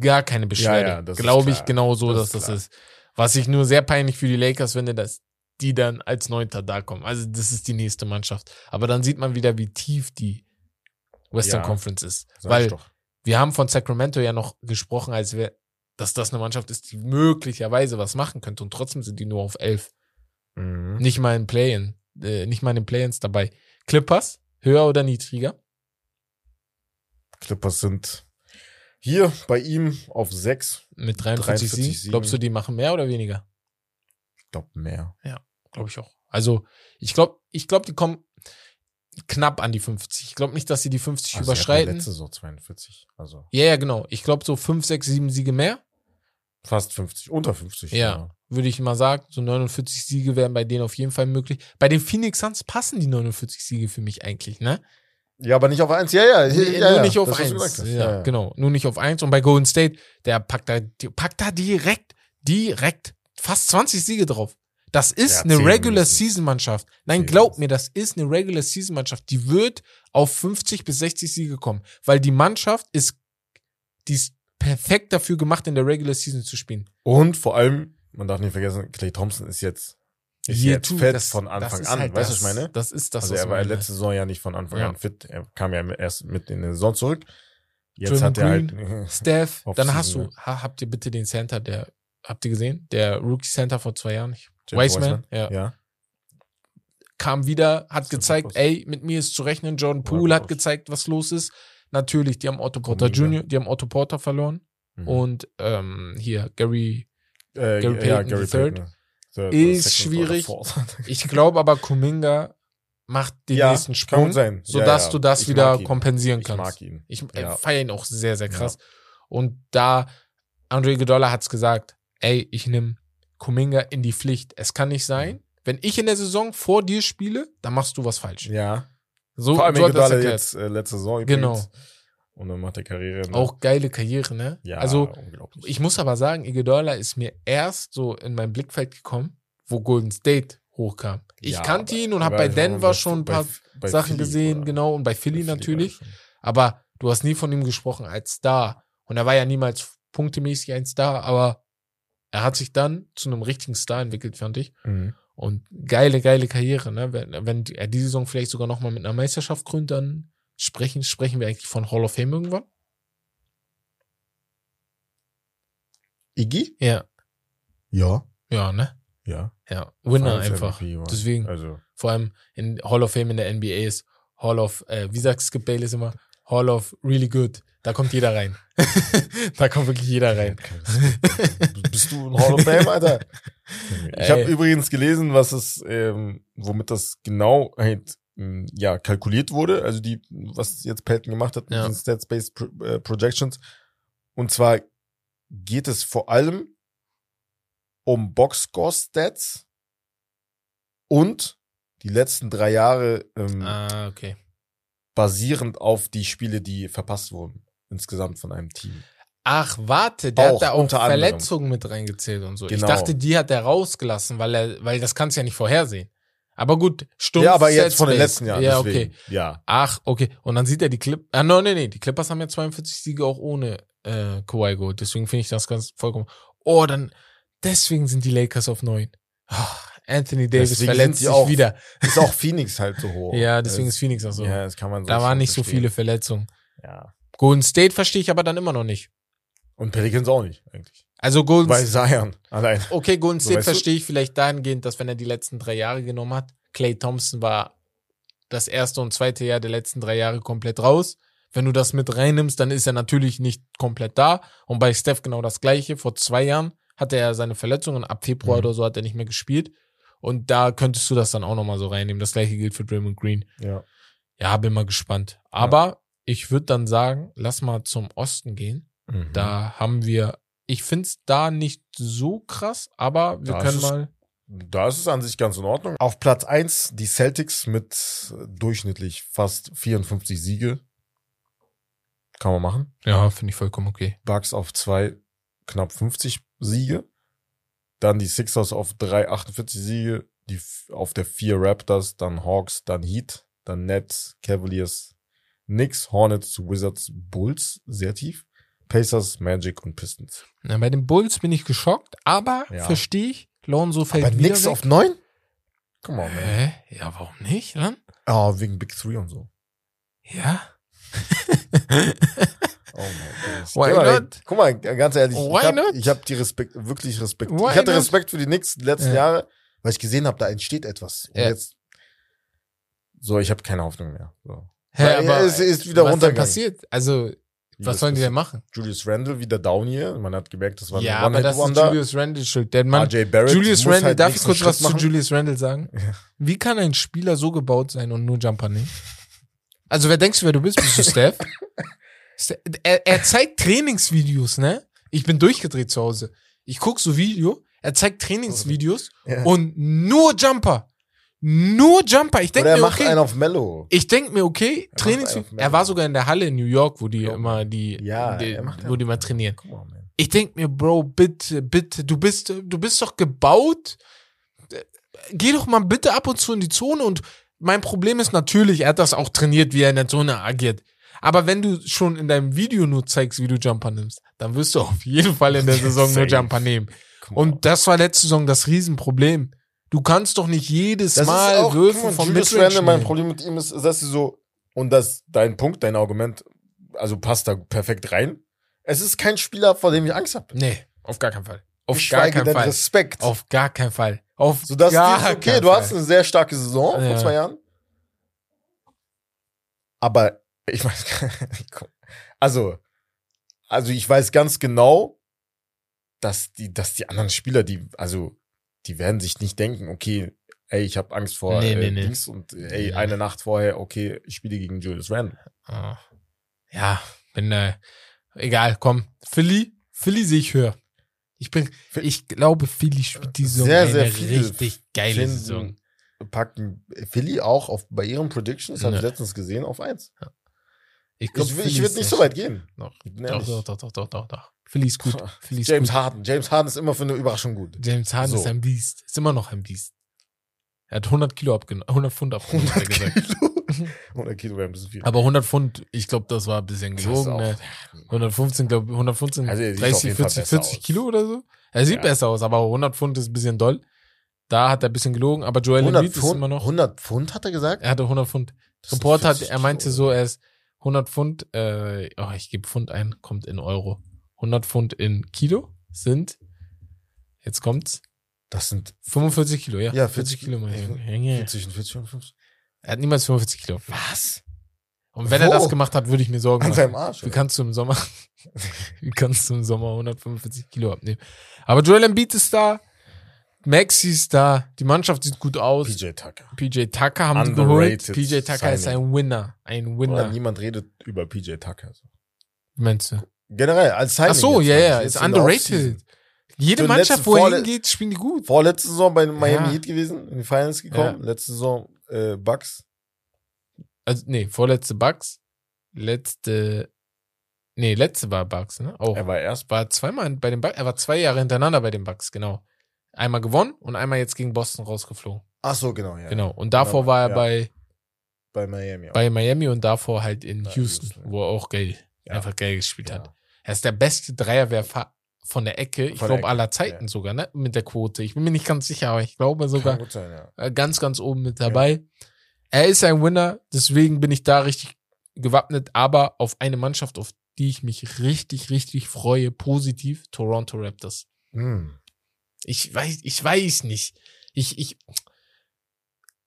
S2: Gar keine Beschwerde.
S3: ja, ist
S2: Glaube ich genau so,
S3: Das
S2: dass das ist. Was ich nur sehr peinlich für die Lakers finde, dass die dann als Neunter da kommen. Also das ist die nächste Mannschaft. Aber dann sieht man wieder, wie tief die Western
S3: Ja.
S2: Conference ist. Weil wir haben von Sacramento ja noch gesprochen, als wär, dass das eine Mannschaft ist, die möglicherweise was machen könnte. Und trotzdem sind die nur auf elf.
S3: Mhm.
S2: Nicht mal in Play-In, äh, nicht mal in den Play-Ins dabei. Clippers, höher oder niedriger?
S3: Clippers sind hier bei ihm auf sechs.
S2: Mit 43,
S3: 43
S2: Siegen.
S3: Siegen.
S2: Glaubst du, die machen mehr oder weniger?
S3: Glaube mehr.
S2: Glaube ich auch. Also, ich glaube, ich glaube, die kommen knapp an die 50. Ich glaube nicht, dass sie die 50
S3: Also hatten
S2: überschreiten.
S3: Letzte Saison 42. Also
S2: Ja, ja, genau. Ich glaube, so 5, 6, 7 Siege mehr.
S3: fast 50. Unter 50.
S2: Ja. Würde ich mal sagen. So 49 Siege wären bei denen auf jeden Fall möglich. Bei den Phoenix Suns passen die 49 Siege für mich eigentlich, ne?
S3: Ja, aber nicht auf eins. Ja, ja.
S2: Nee,
S3: ja,
S2: nur
S3: ja.
S2: nicht auf eins. Ja, genau. Nur nicht auf eins. Und bei Golden State, der packt da, packt da direkt, direkt fast 20 Siege drauf. Das ist
S3: Ja,
S2: eine Regular
S3: mindestens.
S2: Season Mannschaft. Nein,
S3: Zehn
S2: glaub mir, das ist eine Regular Season Mannschaft. Die wird auf 50 bis 60 Siege kommen. Weil die Mannschaft ist, die ist perfekt dafür gemacht, in der Regular Season zu spielen.
S3: Und vor allem, man darf nicht vergessen, Clay Thompson ist jetzt, ist
S2: Hier,
S3: jetzt
S2: du,
S3: fett
S2: das-
S3: von Anfang an.
S2: halt
S3: weißt du, was ich meine?
S2: Das ist das,
S3: also er war
S2: meine.
S3: letzte Saison ja nicht von Anfang
S2: Ja.
S3: an fit. Er kam ja erst mit in der Saison zurück. Jetzt
S2: Draymond
S3: hat er halt.
S2: Steph, dann hast du, ha, habt ihr bitte den Center, der, habt ihr gesehen? Der Rookie Center vor zwei Jahren. Ich-
S3: James
S2: Wiseman, ja.
S3: Ja.
S2: kam wieder, hat gezeigt, ey, mit mir ist zu rechnen. Jordan
S3: Ja,
S2: Poole hat gezeigt, was los ist. Natürlich, die haben Otto Porter. Jr., die haben Otto Porter verloren.
S3: Mhm.
S2: Und ähm, hier, Gary,
S3: äh,
S2: Gary Payton the Third.
S3: Third,
S2: Ist schwierig. ich glaube aber, Kuminga macht den
S3: Ja,
S2: nächsten Sprung,
S3: sein.
S2: sodass
S3: Ja, ja.
S2: du das
S3: Ich
S2: wieder kompensieren
S3: Ich
S2: kannst.
S3: mag ihn.
S2: Ich äh,
S3: Ja.
S2: feiere ihn auch sehr, sehr krass. Und da, Andre Godola hat's gesagt, ey, ich nehme Kuminga in die Pflicht. Es kann nicht sein, wenn ich in der Saison vor dir spiele, dann machst du was falsch.
S3: Ja.
S2: So,
S3: Vor allem
S2: so hat
S3: jetzt äh, letzte Saison
S2: Genau.
S3: übrigens. Und dann macht er Karriere. Ne?
S2: Auch geile Karriere, ne?
S3: Ja,
S2: also, ich muss aber sagen, Iguodala ist mir erst so in mein Blickfeld gekommen, wo Golden State hochkam. Ich
S3: Ja,
S2: kannte ihn und habe bei Denver schon ein
S3: bei-
S2: paar
S3: bei
S2: Sachen
S3: Philly,
S2: gesehen,
S3: oder?
S2: genau, und bei Philly
S3: Bei Philly
S2: natürlich.
S3: er.
S2: Aber du hast nie von ihm gesprochen als Star. Und er war ja niemals punktemäßig ein Star, aber er hat sich dann zu einem richtigen Star entwickelt, fand ich.
S3: Mhm.
S2: Und geile, geile Karriere, ne? Wenn, wenn er die Saison vielleicht sogar nochmal mit einer Meisterschaft krönt, dann sprechen, sprechen wir eigentlich von Hall of Fame irgendwann.
S3: Iggy?
S2: Ja.
S3: Ja.
S2: Ja, ne?
S3: Ja.
S2: Ja. Winner einfach.
S3: MVP.
S2: Deswegen,
S3: Also,
S2: vor allem in Hall of Fame in der NBA ist Hall of, äh, wie sagt Skip Bayless immer? Hall of really good. Da kommt jeder rein. da kommt wirklich jeder rein.
S3: Bist du ein Hall of Fame, Alter? Ich habe übrigens gelesen, was es, ähm, womit das genau halt, ähm, ja, kalkuliert wurde. Also die, was jetzt Pelton gemacht hat mit
S2: Ja.
S3: den Stats-Based Pro äh, Projections. Und zwar geht es vor allem um Box-Score-Stats und die letzten drei Jahre ähm,
S2: Ah, okay.
S3: Basierend auf die Spiele, die verpasst wurden. Insgesamt von einem Team.
S2: Ach, warte, der
S3: Auch,
S2: hat da auch
S3: unter anderem.
S2: Verletzungen mit reingezählt und so. Ich
S3: Genau.
S2: dachte, die hat er rausgelassen, weil er, weil das kannst du ja nicht vorhersehen. Aber gut, stumpf.
S3: ja, aber jetzt von den letzten Jahren.
S2: Ja,
S3: deswegen.
S2: okay.
S3: Ja.
S2: Ach, okay. Und dann sieht er die Clip. Ah, no, nee, nee. Die Clippers haben ja 42 Siege auch ohne äh, Kawhi geholt. Deswegen finde ich das ganz vollkommen. Oh, dann deswegen sind die Lakers auf 9. Anthony Davis
S3: Deswegen
S2: verletzt sich
S3: auch
S2: wieder.
S3: Ist auch Phoenix halt so hoch.
S2: Ja, deswegen ist Phoenix auch so.
S3: Ja, das kann man so
S2: da waren nicht so viele Verletzungen.
S3: Ja.
S2: Golden State verstehe ich aber dann immer noch nicht.
S3: Und Pelicans auch nicht, eigentlich.
S2: Also Golden
S3: Bei Zion allein.
S2: Okay, Golden
S3: So,
S2: State
S3: du?
S2: verstehe ich vielleicht dahingehend, dass wenn er die letzten drei Jahre genommen hat, Clay Thompson war das erste und zweite Jahr der letzten drei Jahre komplett raus. Wenn du das mit reinnimmst, dann ist er natürlich nicht komplett da. Und bei Steph genau das gleiche. Vor zwei Jahren hatte er seine Verletzungen, ab Februar
S3: Mhm.
S2: oder so hat er nicht mehr gespielt. Und da könntest du das dann auch nochmal so reinnehmen. Das gleiche gilt für Draymond Green.
S3: Ja.
S2: Ja, bin mal gespannt. Aber ich würde dann sagen, lass mal zum Osten gehen.
S3: Mhm.
S2: Da haben wir, ich find's da nicht so krass, aber wir
S3: Da ist
S2: können mal.
S3: Da ist es an sich ganz in Ordnung. Auf Platz eins die Celtics mit durchschnittlich fast 54 Siege. Kann man machen.
S2: Ja, finde ich vollkommen okay.
S3: Bucks auf zwei knapp 50 Siege. Dann die Sixers auf drei 48 Siege. die auf der vier Raptors, dann Hawks, dann Heat, dann Nets, Cavaliers, Knicks, Hornets, Wizards, Bulls, sehr tief, Pacers, Magic und Pistons.
S2: Na, bei den Bulls bin ich geschockt, aber
S3: Ja.
S2: verstehe ich. Lonzo fällt
S3: Aber
S2: wieder
S3: Knicks
S2: weg.
S3: auf neun? Come on, man.
S2: Hä? Ja, warum nicht, dann?
S3: Ah, wegen Big Three und so.
S2: Ja.
S3: Oh mein Gott.
S2: Why
S3: mal,
S2: not?
S3: Guck mal, ganz ehrlich,
S2: Why
S3: ich habe hab die Respekt, wirklich Respekt.
S2: Why
S3: ich hatte
S2: not?
S3: Respekt für die Knicks die letzten
S2: Ja.
S3: Jahre, weil ich gesehen habe, da entsteht etwas. Und
S2: Ja.
S3: jetzt, so, ich habe keine Hoffnung mehr. So.
S2: Hä,
S3: Weil
S2: aber
S3: es ist wieder
S2: was
S3: runtergegangen.
S2: passiert? Also, was
S3: Julius-
S2: sollen die denn machen?
S3: Julius Randle wieder down hier. Man hat gemerkt, das war
S2: Ja,
S3: ein
S2: aber das ist. Julius Randle schuld. Der Mann,
S3: RJ Barrett
S2: Julius Randle,
S3: halt
S2: darf ich
S3: nächsten
S2: kurz was
S3: Schritt
S2: zu
S3: machen.
S2: Julius Randle sagen? Wie kann ein Spieler so gebaut sein und nur Jumper nehmen? Also, wer denkst du, wer du bist? Bist du Steph? Er, er zeigt Trainingsvideos, ne? Ich bin durchgedreht zu Hause. Ich guck so Video, er zeigt Trainingsvideos
S3: Ja.
S2: und nur Jumper. Nur Jumper. Ich denke
S3: er
S2: mir,
S3: macht
S2: okay.
S3: einen auf Mellow.
S2: Ich denke mir, okay,
S3: macht
S2: Trainings.
S3: einen auf
S2: Er war sogar in der Halle in New York, wo die
S3: Glaub
S2: immer die,
S3: Ja,
S2: die wo die mal trainieren.
S3: On.
S2: Ich denk mir, Bro, bitte, bitte, du bist, du bist doch gebaut. Geh doch mal bitte ab und zu in die Zone und mein Problem ist natürlich, er hat das auch trainiert, wie er in der Zone agiert. Aber wenn du schon in deinem Video nur zeigst, wie du Jumper nimmst, dann wirst du auf jeden Fall in der Saison nur. Jumper nehmen. Und das war letzte Saison das Riesenproblem. Du kannst doch nicht jedes
S3: Das
S2: Mal
S3: ist auch,
S2: vom
S3: Julius
S2: Midrange
S3: mein. Problem mit ihm ist, dass sie so, und das, dein Punkt, dein Argument, also passt da perfekt rein. Es ist kein Spieler, vor dem ich Angst habe.
S2: Nee, auf gar keinen Fall. Auf
S3: Ich
S2: gar keinen Fall.
S3: Respekt.
S2: Auf gar keinen Fall. Auf
S3: Sodass
S2: gar
S3: die, okay, du
S2: Fall.
S3: hast eine sehr starke Saison
S2: Ja.
S3: vor zwei Jahren. Aber ich weiß gar nicht. Also, also ich weiß ganz genau, dass die, dass die anderen Spieler, die, also, die werden sich nicht denken, okay, ey, ich habe Angst vor
S2: Nee, nee,
S3: äh,
S2: nee.
S3: Dings und äh, ey, eine Nacht vorher, okay, ich spiele gegen Julius Randle.
S2: Ah. Ja, wenn, äh, egal, komm. Philly, Philly sehe ich höher. Ich bin, ich glaube, Philly spielt die Saison
S3: Sehr,
S2: eine
S3: sehr viele
S2: richtig geile
S3: finden-
S2: Saison.
S3: Packen Philly auch auf, bei ihren Predictions, habe ich
S2: Ja.
S3: letztens gesehen, auf eins.
S2: Ich, glaub,
S3: Ich, ich würde nicht so weit gehen.
S2: Doch, doch, doch, doch, doch, doch, doch. Philly ist gut. Philly ist
S3: James
S2: gut.
S3: Harden. James Harden ist immer für eine Überraschung gut.
S2: James Harden
S3: So.
S2: ist ein Biest. Ist immer noch ein Biest. Er hat 100 Kilo abgenommen, 100 Pfund abgenommen, hat er
S3: 100
S2: gesagt.
S3: Kilo. 100 Kilo wäre ein bisschen viel.
S2: Aber 100 Pfund, ich glaube, das war ein bisschen gelogen. Ne? 115, glaube 115,
S3: Also er sieht auf
S2: 30,
S3: jeden Fall
S2: 40,
S3: besser
S2: 40
S3: aus.
S2: Kilo oder so. Er sieht
S3: Ja.
S2: besser aus, aber 100 Pfund ist ein bisschen doll. Da hat er ein bisschen gelogen, aber Joel
S3: 100
S2: Embiid ist immer noch.
S3: 100 Pfund hat er gesagt?
S2: Er hatte 100 Pfund.
S3: Das sind
S2: Report hat,
S3: 40
S2: er meinte so, er ist 100 Pfund, äh, oh, ich gebe Pfund ein, kommt in Euro. 100 Pfund in Kilo sind, jetzt kommt's,
S3: Das sind
S2: 45 Kilo, ja.
S3: Ja,
S2: 40
S3: 40
S2: Kilo, mein
S3: Kilo.
S2: Junge.
S3: 40 und 40 und 50.
S2: Er hat niemals 45 Kilo.
S3: Was?
S2: Und wenn
S3: Wo?
S2: er das gemacht hat, würde ich mir Sorgen
S3: An
S2: machen.
S3: seinem Arsch.
S2: Wie kannst du im Sommer, wie kannst du im Sommer 145 Kilo abnehmen? Aber Joel Embiid ist da, Maxi ist da, die Mannschaft sieht gut aus.
S3: PJ Tucker.
S2: PJ Tucker haben sie geholt.
S3: Underrated
S2: PJ Tucker ist
S3: signing.
S2: ein Winner. Ein
S3: Oder
S2: Winner.
S3: niemand redet über PJ Tucker.
S2: Meinst du?
S3: Generell, als Signing.
S2: Ach so, ja, ja, ist underrated. Jede
S3: So,
S2: Mannschaft, wo er hingeht, spielen die gut.
S3: Vorletzte Saison bei Miami
S2: Ja.
S3: Heat gewesen, in die Finals gekommen. Letzte Saison äh, Bucks.
S2: Also, nee, vorletzte Bucks. Letzte, nee, letzte war Bucks, ne? Auch.
S3: Er war erst
S2: war zweimal bei den Bucks, er war zwei Jahre hintereinander bei den Bucks, genau. Einmal gewonnen und einmal jetzt gegen Boston rausgeflogen.
S3: Ach so, genau, ja.
S2: Genau. Und davor
S3: Genau,
S2: war er
S3: ja.
S2: bei,
S3: Bei Miami. auch.
S2: bei Miami und davor halt in Houston,
S3: Houston, ja.
S2: wo er auch geil,
S3: Ja.
S2: einfach geil gespielt hat.
S3: Ja.
S2: Er ist der beste Dreierwerfer von der Ecke, ich glaube aller Zeiten
S3: ja.
S2: sogar, ne? Mit der Quote. Ich bin mir nicht ganz sicher, aber ich glaube sogar
S3: sein, ja.
S2: äh, ganz, ganz oben mit dabei. Er ist ein Winner, deswegen bin ich da richtig gewappnet, aber auf eine Mannschaft, auf die ich mich richtig, richtig freue, positiv, Toronto Raptors.
S3: Hm.
S2: Ich weiß, ich weiß nicht. Ich, ich,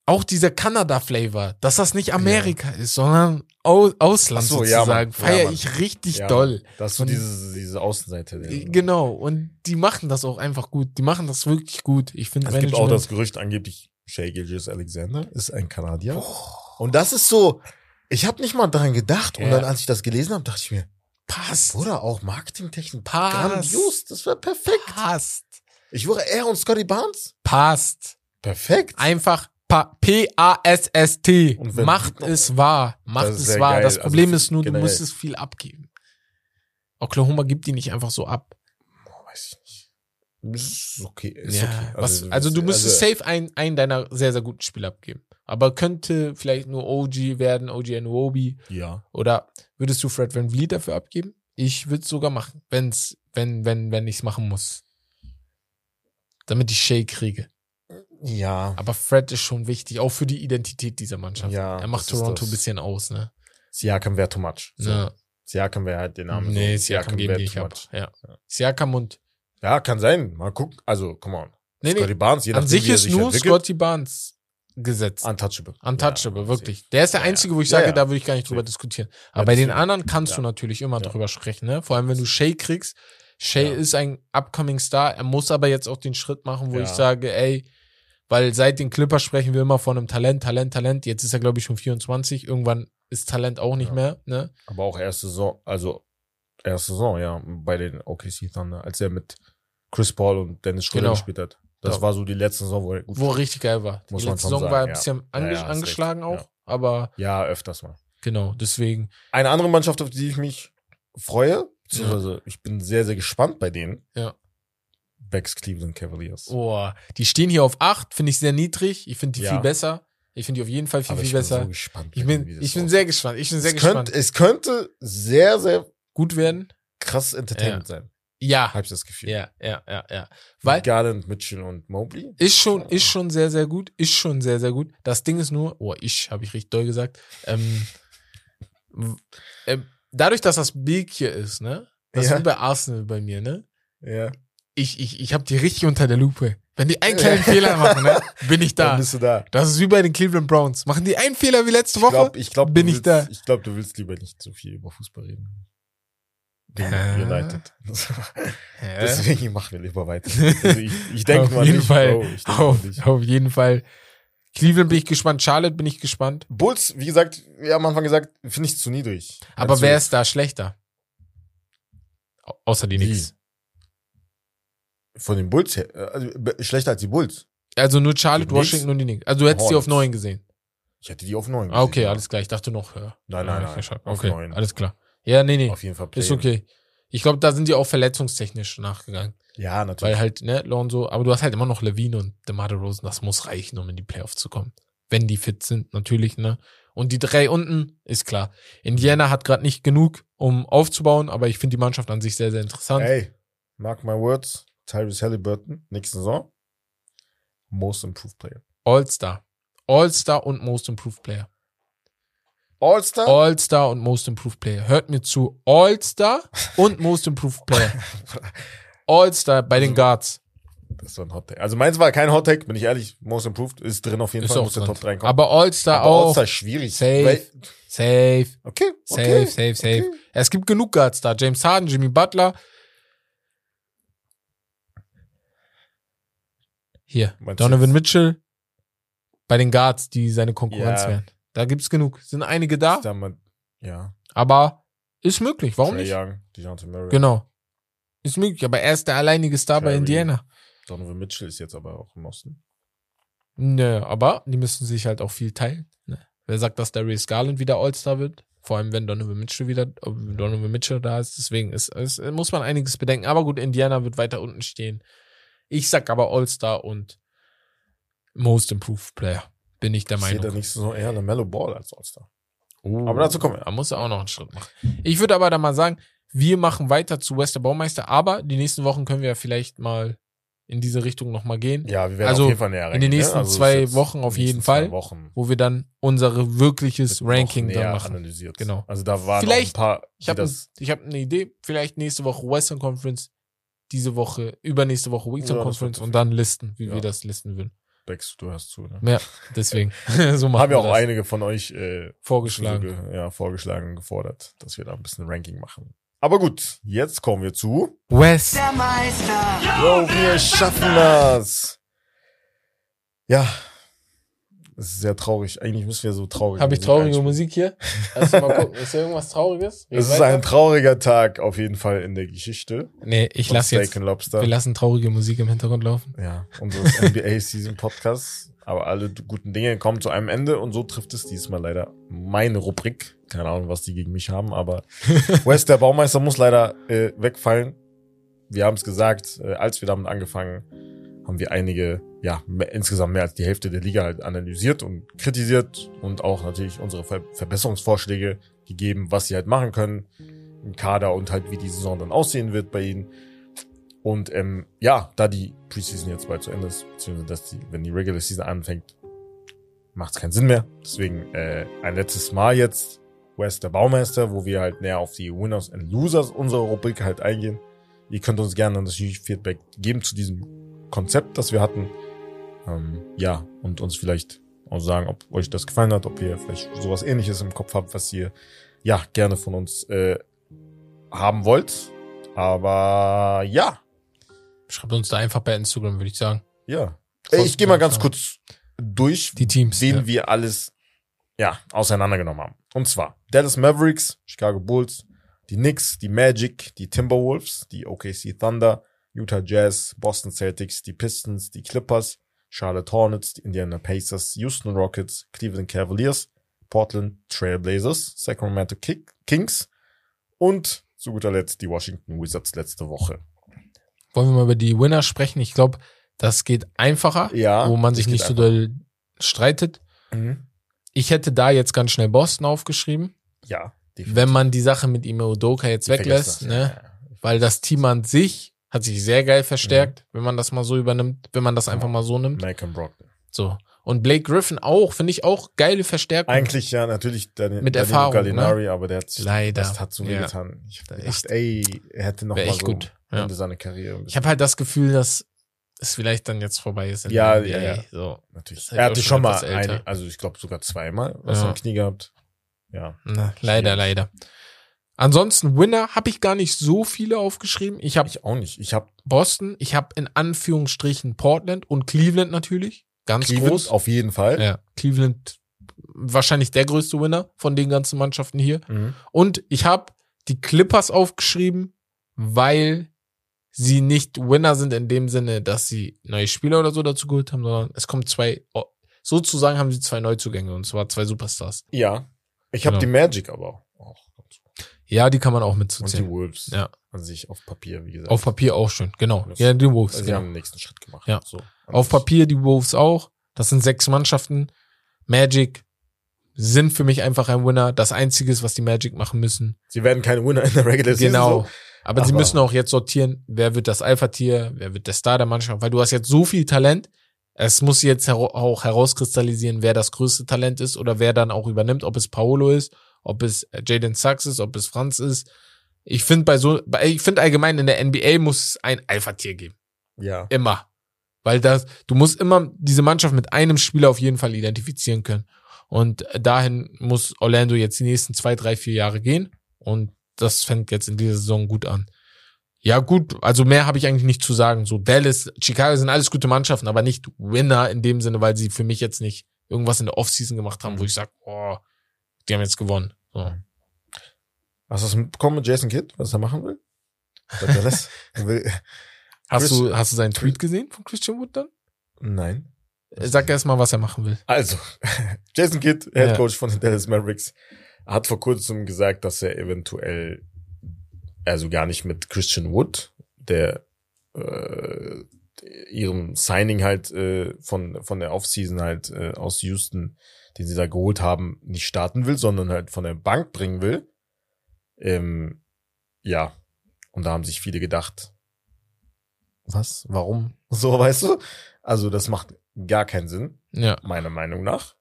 S2: auch dieser Kanada-Flavor, dass das nicht Amerika ist, sondern Au Ausland
S3: so, ja,
S2: sozusagen.
S3: Ja,
S2: feiere
S3: Mann.
S2: ich richtig
S3: Ja,
S2: doll.
S3: Das ist so diese, diese Außenseite.
S2: Äh, Genau. Und die machen das auch einfach gut. Die machen das wirklich gut. Ich finde
S3: Es gibt auch das Gerücht angeblich, Shea Gilgis Alexander ist ein Kanadier. Und das ist so, ich habe nicht mal daran gedacht. Und
S2: Ja.
S3: dann, als ich das gelesen habe, dachte ich mir,
S2: passt.
S3: Bruder, auch Marketingtechnik,
S2: Passt.
S3: grandios, das wäre perfekt.
S2: Passt.
S3: Ich wäre er und Scotty Barnes.
S2: Passt.
S3: Perfekt.
S2: Einfach Pa- P-A-S-S-T. Macht es wahr. Macht es wahr.
S3: geil.
S2: Das
S3: Also
S2: Problem
S3: für-
S2: ist nur, du
S3: generell.
S2: musst es viel abgeben. Oklahoma gibt die nicht einfach so ab.
S3: Boah, weiß ich nicht. Ist okay. Ist
S2: ja,
S3: okay.
S2: was, also, du müsstest safe einen, einen deiner sehr, sehr guten Spieler abgeben. Aber könnte vielleicht nur OG werden, OG Anuobi.
S3: Ja.
S2: Oder würdest du Fred Van Vliet dafür abgeben? Ich würde es sogar machen, wenn's, wenn, wenn, wenn ich es machen muss. Damit ich Shay kriege.
S3: Ja.
S2: Aber Fred ist schon wichtig, auch für die Identität dieser Mannschaft.
S3: Ja,
S2: er macht Toronto ein bisschen aus, ne?
S3: Siakam wäre too much. So.
S2: Ja.
S3: Siakam wäre halt den Namen.
S2: Nee,
S3: so.
S2: Siakam geben die nicht
S3: too
S2: ab.
S3: much.
S2: Ja.
S3: Ja.
S2: Siakam und
S3: Ja, kann sein. Mal gucken. Also, come on.
S2: nee,
S3: Scotty
S2: nee,
S3: Barnes, je
S2: an
S3: nachdem,
S2: sich
S3: wie er
S2: ist
S3: sich
S2: nur
S3: entwickelt,
S2: Scotty Barnes gesetzt.
S3: Untouchable.
S2: Untouchable,
S3: Ja,
S2: wirklich. Der ist der einzige, wo ich sage, da würde ich gar nicht drüber diskutieren. Aber bei den anderen kannst du natürlich immer drüber sprechen, ne? Vor allem, wenn du Shay kriegst. Shay
S3: Ja.
S2: ist ein upcoming Star. Er muss aber jetzt auch den Schritt machen, wo
S3: Ja.
S2: ich sage, ey, weil seit den Clippers sprechen wir immer von einem Talent, Talent, Talent. Jetzt ist er, glaube ich, schon 24. Irgendwann ist Talent auch nicht
S3: Ja.
S2: mehr, ne?
S3: Aber auch erste Saison, also erste Saison, ja, bei den OKC Thunder, als er mit Chris Paul und Dennis Schröder
S2: Genau.
S3: gespielt hat. Das
S2: Ja.
S3: war so die letzte Saison, wo er gut
S2: Wo er richtig geil war.
S3: Muss
S2: die letzte Saison
S3: sagen,
S2: war ein bisschen ange angeschlagen auch, aber
S3: Ja, öfters mal.
S2: genau, deswegen.
S3: Eine andere Mannschaft, auf die ich mich freue, beziehungsweise ich bin sehr, sehr gespannt bei denen.
S2: Ja.
S3: Becks Cleveland Cavaliers.
S2: Oh, die stehen hier auf 8, finde ich sehr niedrig. Ich finde die
S3: Ja.
S2: viel besser. Ich finde die auf jeden Fall viel,
S3: Aber
S2: viel
S3: ich bin
S2: besser.
S3: so gespannt.
S2: ich bin, ich bin sehr gespannt. Ich bin sehr
S3: es
S2: gespannt.
S3: Könnte, es könnte sehr, sehr
S2: Gut werden?
S3: krass Entertainment sein.
S2: Ja.
S3: Habe ich das Gefühl.
S2: Ja, ja, ja, ja. Weil
S3: Garland, Mitchell und Mobley.
S2: ist schon, ist schon sehr, sehr gut. Ist schon sehr, sehr gut. Das Ding ist nur, oh, ich, habe ich richtig doll gesagt. Ähm, ähm, dadurch, dass das Big hier ist, ne? Das
S3: Ja.
S2: ist wie bei Arsenal bei mir, ne?
S3: Ja.
S2: Ich, ich, ich habe die richtig unter der Lupe. Wenn die einen kleinen Fehler machen, ne? Bin ich
S3: Dann
S2: da.
S3: bist du da.
S2: Das ist wie bei den Cleveland Browns. Machen die einen Fehler wie letzte
S3: Ich
S2: Woche?
S3: glaube, ich glaub,
S2: bin ich
S3: willst,
S2: da.
S3: Ich glaube, du willst lieber nicht so viel über Fußball reden. Gegen
S2: Hä?
S3: United. Deswegen machen wir lieber weiter. Also ich, ich denke mal
S2: jeden
S3: nicht.
S2: Fall.
S3: Bro, ich denk
S2: auf,
S3: mal nicht.
S2: auf jeden Fall. Cleveland bin ich gespannt. Charlotte bin ich gespannt.
S3: Bulls, wie gesagt, wir haben am Anfang gesagt, finde ich zu niedrig.
S2: Aber
S3: Also,
S2: wer ist da schlechter? Au- Außer die? Knicks.
S3: Von den Bulls her, äh, also schlechter als die Bulls.
S2: Also nur Charlotte,
S3: Die Knicks?
S2: Washington und die Knicks. Also du hättest die auf
S3: Hornets.
S2: neun gesehen.
S3: Ich hätte die auf neun.
S2: Ah, okay,
S3: gesehen, ja.
S2: alles klar. Ich dachte noch höher.
S3: Nein,
S2: Ah,
S3: nein, nein. Auf
S2: Okay,
S3: neun.
S2: alles klar. Ja, nee, nee.
S3: Auf jeden Fall.
S2: Ist
S3: Play-in.
S2: okay. Ich glaube, da sind die auch verletzungstechnisch nachgegangen.
S3: Ja, natürlich.
S2: Weil halt, ne, Lonzo, aber du hast halt immer noch Levine und DeMar DeRozan, das muss reichen, um in die Playoffs zu kommen. Wenn die fit sind, natürlich, ne. Und die drei unten, ist klar. Indiana hat gerade nicht genug, um aufzubauen, aber ich finde die Mannschaft an sich sehr, sehr interessant.
S3: Ey, mark my words. Tyrese Halliburton, nächste Saison. Most improved player.
S2: All-Star. All-Star und Most Improved Player.
S3: All-Star?
S2: All-Star und Most Improved Player. Hört mir zu. All-Star und Most Improved Player. All-Star bei den
S3: Also,
S2: Guards.
S3: Das war ein Hot Take. Also meins war kein Hot Take, bin ich ehrlich. Most improved ist drin auf jeden
S2: Ist
S3: Fall,
S2: auch
S3: muss
S2: drin.
S3: Top 3 kommen.
S2: Aber All-Star auch.
S3: All-Star schwierig.
S2: Safe.
S3: Weil-
S2: Safe.
S3: Okay,
S2: Safe,
S3: okay.
S2: safe, safe.
S3: okay.
S2: Es gibt genug Guards da. James Harden, Jimmy Butler. Hier,
S3: Meinst du
S2: Donovan Mitchell. Bei den Guards, die seine Konkurrenz
S3: Ja.
S2: wären. Da gibt's genug. Sind einige da,
S3: Ist da mal, ja.
S2: aber ist möglich. Warum
S3: Trae
S2: nicht?
S3: Young, DeJounte Murray.
S2: Genau. Ist möglich, aber er ist der alleinige Star bei
S3: Kyrie.
S2: Indiana.
S3: Donovan Mitchell ist jetzt aber auch im Osten.
S2: Nö, aber die müssen sich halt auch viel teilen. Ne? Wer sagt, dass Darius Garland wieder All-Star wird? Vor allem, wenn Donovan Mitchell wieder, Donovan Mitchell da ist. Deswegen ist, ist, muss man einiges bedenken. Aber gut, Indiana wird weiter unten stehen. Ich sag aber All-Star und Most Improved Player. Bin ich der
S3: Ich sehe da
S2: Meinung.
S3: nächste Saison eher eine Mellow Ball als All-Star.
S2: Oh,
S3: Aber dazu kommen wir.
S2: Da muss er auch noch einen Schritt machen. Ich würde aber da mal sagen, wir machen weiter zu Wester Baumeister, aber die nächsten Wochen können wir ja vielleicht mal in diese Richtung nochmal gehen.
S3: Ja, wir werden
S2: Also,
S3: auf jeden Fall näher
S2: in
S3: reingehen,
S2: den nächsten
S3: ne? Also
S2: zwei Wochen auf jeden Fall.
S3: Wochen
S2: wo wir dann unser wirkliches Ranking dann machen.
S3: analysiert.
S2: Genau.
S3: Also da waren
S2: Vielleicht-
S3: noch ein paar,
S2: Ich habe ich hab eine Idee, vielleicht nächste Woche Western Conference, diese Woche, übernächste Woche Eastern
S3: Ja,
S2: Conference und dann listen, wie
S3: Ja.
S2: wir das listen würden.
S3: Bex, du hörst zu, ne?
S2: Ja, deswegen. so machen
S3: Haben ja auch
S2: das.
S3: einige von euch äh,
S2: vorgeschlagen.
S3: ja, vorgeschlagen, gefordert, dass wir da ein bisschen Ranking machen. Aber gut, jetzt kommen wir zu.
S2: West.
S1: Der Meister.
S3: Yo, wir schaffen das. Ja, es ist sehr traurig. Eigentlich müssen wir so traurig.
S2: Habe ich traurige Musik hier? Lass mal gucken. Ist hier irgendwas Trauriges? Red
S3: Es ist ein trauriger Tag auf jeden Fall in der Geschichte.
S2: Nee, ich lasse jetzt.
S3: And Lobster.
S2: Wir lassen traurige Musik im Hintergrund laufen.
S3: ja, unseres NBA Season Podcasts. Aber alle guten Dinge kommen zu einem Ende und so trifft es diesmal leider meine Rubrik. Keine Ahnung, was die gegen mich haben, aber West, der Baumeister, muss leider äh, wegfallen. wir haben es gesagt, äh, als wir damit angefangen, haben wir einige, ja, mehr, insgesamt mehr als die Hälfte der Liga halt analysiert und kritisiert und auch natürlich unsere Ver Verbesserungsvorschläge gegeben, was sie halt machen können im Kader und halt wie die Saison dann aussehen wird bei ihnen. Und ähm, ja, da die Preseason jetzt bald zu Ende ist, beziehungsweise dass die, wenn die Regular Season anfängt, macht es keinen Sinn mehr. Deswegen äh, ein letztes Mal jetzt West der Baumeister, wo wir halt näher auf die Winners and Losers unserer Rubrik halt eingehen. Ihr könnt uns gerne natürlich Feedback geben zu diesem Konzept, das wir hatten. Ähm, ja, und uns vielleicht auch sagen, ob euch das gefallen hat, ob ihr vielleicht sowas ähnliches im Kopf habt, was ihr ja gerne von uns äh, haben wollt. Aber ja,
S2: Schreibt uns da einfach bei Instagram, würde ich sagen.
S3: ja. Ey, ich gehe mal ganz kurz durch,
S2: Die Teams.
S3: wen
S2: ja.
S3: wir alles ja auseinandergenommen haben. Und zwar Dallas Mavericks, Chicago Bulls, die Knicks, die Magic, die Timberwolves, die OKC Thunder, Utah Jazz, Boston Celtics, die Pistons, die Clippers, Charlotte Hornets, die Indiana Pacers, Houston Rockets, Cleveland Cavaliers, Portland Trailblazers, Sacramento Kick Kings und zu guter Letzt die Washington Wizards letzte Woche.
S2: Wollen wir mal über die Winner sprechen? Ich glaube, das geht einfacher,
S3: Ja,
S2: wo man sich
S3: das
S2: nicht so doll streitet.
S3: Mhm.
S2: Ich hätte da jetzt ganz schnell Boston aufgeschrieben,
S3: Ja,
S2: wenn man die Sache mit Ime Udoka jetzt weglässt, ne? Weil das Team an sich hat sich sehr geil verstärkt, wenn man das mal so übernimmt, wenn man das einfach mal so nimmt.
S3: Malcolm Brogdon.
S2: So. Und Blake Griffin auch, finde ich auch geile Verstärkung.
S3: Eigentlich ja, natürlich Daniel,
S2: Mit
S3: Danilo
S2: Erfahrung,
S3: Gallinari, aber der hat sich,
S2: Leider.
S3: das hat so
S2: Ja.
S3: wehgetan. Ich hab
S2: Da
S3: gedacht,
S2: echt-
S3: ey, er hätte noch mal so
S2: gut, ja.
S3: Ende seiner Karriere.
S2: Ich habe halt das Gefühl, dass es vielleicht dann jetzt vorbei ist.
S3: Ja, ja, ja.
S2: So.
S3: natürlich.
S2: halt
S3: Er hatte
S2: schon
S3: mal eine, also ich glaube sogar zweimal was
S2: Ja.
S3: am Knie gehabt. Ja.
S2: Na, leider, leider. Ansonsten Winner habe ich gar nicht so viele aufgeschrieben. Ich habe
S3: Ich auch nicht. Ich habe
S2: Boston, ich habe in Anführungsstrichen Portland und Cleveland natürlich. Ganz
S3: Cleveland
S2: groß.
S3: auf jeden Fall.
S2: Ja, Cleveland wahrscheinlich der größte Winner von den ganzen Mannschaften hier.
S3: Mhm.
S2: Und ich habe die Clippers aufgeschrieben, weil sie nicht Winner sind in dem Sinne, dass sie neue Spieler oder so dazu geholt haben, sondern es kommen zwei, oh, sozusagen haben sie zwei Neuzugänge und zwar zwei Superstars.
S3: Ja. Ich habe
S2: Genau.
S3: die Magic aber auch.
S2: Ja, die kann man auch
S3: Und die. Wolves
S2: Ja.
S3: an sich auf Papier, wie gesagt.
S2: Auf Papier auch schön, genau.
S3: Das-
S2: Ja, die Wolves.
S3: Also sie
S2: genau.
S3: haben den nächsten Schritt gemacht.
S2: Ja.
S3: So,
S2: Auf. Papier die Wolves auch. Das sind sechs Mannschaften. Magic sind für mich einfach ein Winner. Das Einzige ist, was die Magic machen müssen.
S3: Sie werden keine Winner in der Regular Season.
S2: Genau.
S3: So.
S2: Aber, sie
S3: Aber-
S2: müssen auch jetzt sortieren, wer wird das Alpha-Tier, wer wird der Star der Mannschaft, weil du hast jetzt so viel Talent. Es muss jetzt auch herauskristallisieren, wer das größte Talent ist oder wer dann auch übernimmt, ob es Paolo ist, ob es äh, Jaden Sachs ist, ob es Franz ist. Ich finde bei so, bei- ich finde allgemein in der NBA muss es ein Alpha-Tier geben.
S3: Ja.
S2: Immer. Weil das, du musst immer diese Mannschaft mit einem Spieler auf jeden Fall identifizieren können. Und dahin muss Orlando jetzt die nächsten zwei, drei, vier Jahre gehen. Und das fängt jetzt in dieser Saison gut an. Ja, gut, also mehr habe ich eigentlich nicht zu sagen. So Dallas, Chicago sind alles gute Mannschaften, aber nicht Winner in dem Sinne, weil sie für mich jetzt nicht irgendwas in der Offseason gemacht haben,
S3: Mhm.
S2: wo ich sage, oh, die haben jetzt gewonnen. So.
S3: Hast du es mitbekommen mit Jason Kidd, was er machen will? Will,
S2: Hast du, hast du seinen Tweet gesehen von Christian Wood dann?
S3: nein.
S2: Sag erst mal, was er machen will.
S3: Also, Jason Kidd, Head
S2: Ja.
S3: Coach von den Dallas Mavericks, hat vor kurzem gesagt, dass er eventuell, also gar nicht mit Christian Wood, der äh, ihrem Signing halt äh, von von der Offseason halt äh, aus Houston, den sie da geholt haben, nicht starten will, sondern halt von der Bank bringen will. Ähm, ja, und da haben sich viele gedacht, was, warum, so, weißt du? Also das macht gar keinen Sinn
S2: Ja.
S3: meiner Meinung nach.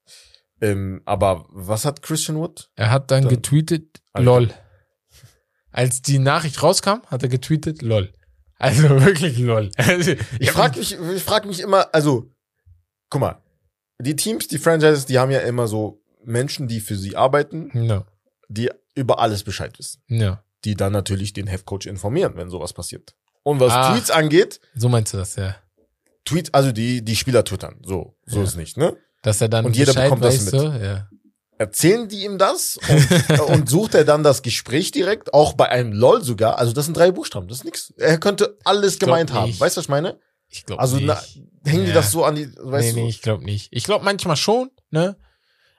S3: Ähm, aber was hat Christian Wood?
S2: Er hat dann
S3: Dann-
S2: getweetet,
S3: Alter.
S2: lol. Als die Nachricht rauskam, hat er getweetet, lol. Also wirklich lol.
S3: Ich frage mich, ich frag mich immer, also, guck mal, die Teams, die Franchises, die haben ja immer so Menschen, die für sie arbeiten,
S2: Ja,
S3: die über alles Bescheid wissen.
S2: ja.
S3: Die dann natürlich den Headcoach informieren, wenn sowas passiert. Und was
S2: Ah.
S3: Tweets angeht,
S2: So meinst du das, ja.
S3: Tweets, also die, die Spieler twittern. So, so
S2: Ja.
S3: ist nicht, ne?
S2: Dass er dann
S3: Und jeder
S2: Bescheid
S3: bekommt das mit.
S2: So, ja.
S3: Erzählen die ihm das und, und sucht er dann das Gespräch direkt, auch bei einem LOL sogar. Also das sind drei Buchstaben, das ist nix. Er könnte alles gemeint haben. Weißt du, was ich meine?
S2: Ich glaube
S3: Also
S2: nicht.
S3: na, hängen die
S2: Ja.
S3: das so an die, weißt
S2: nee,
S3: du?
S2: nee, ich glaube nicht. Ich glaube manchmal schon, ne?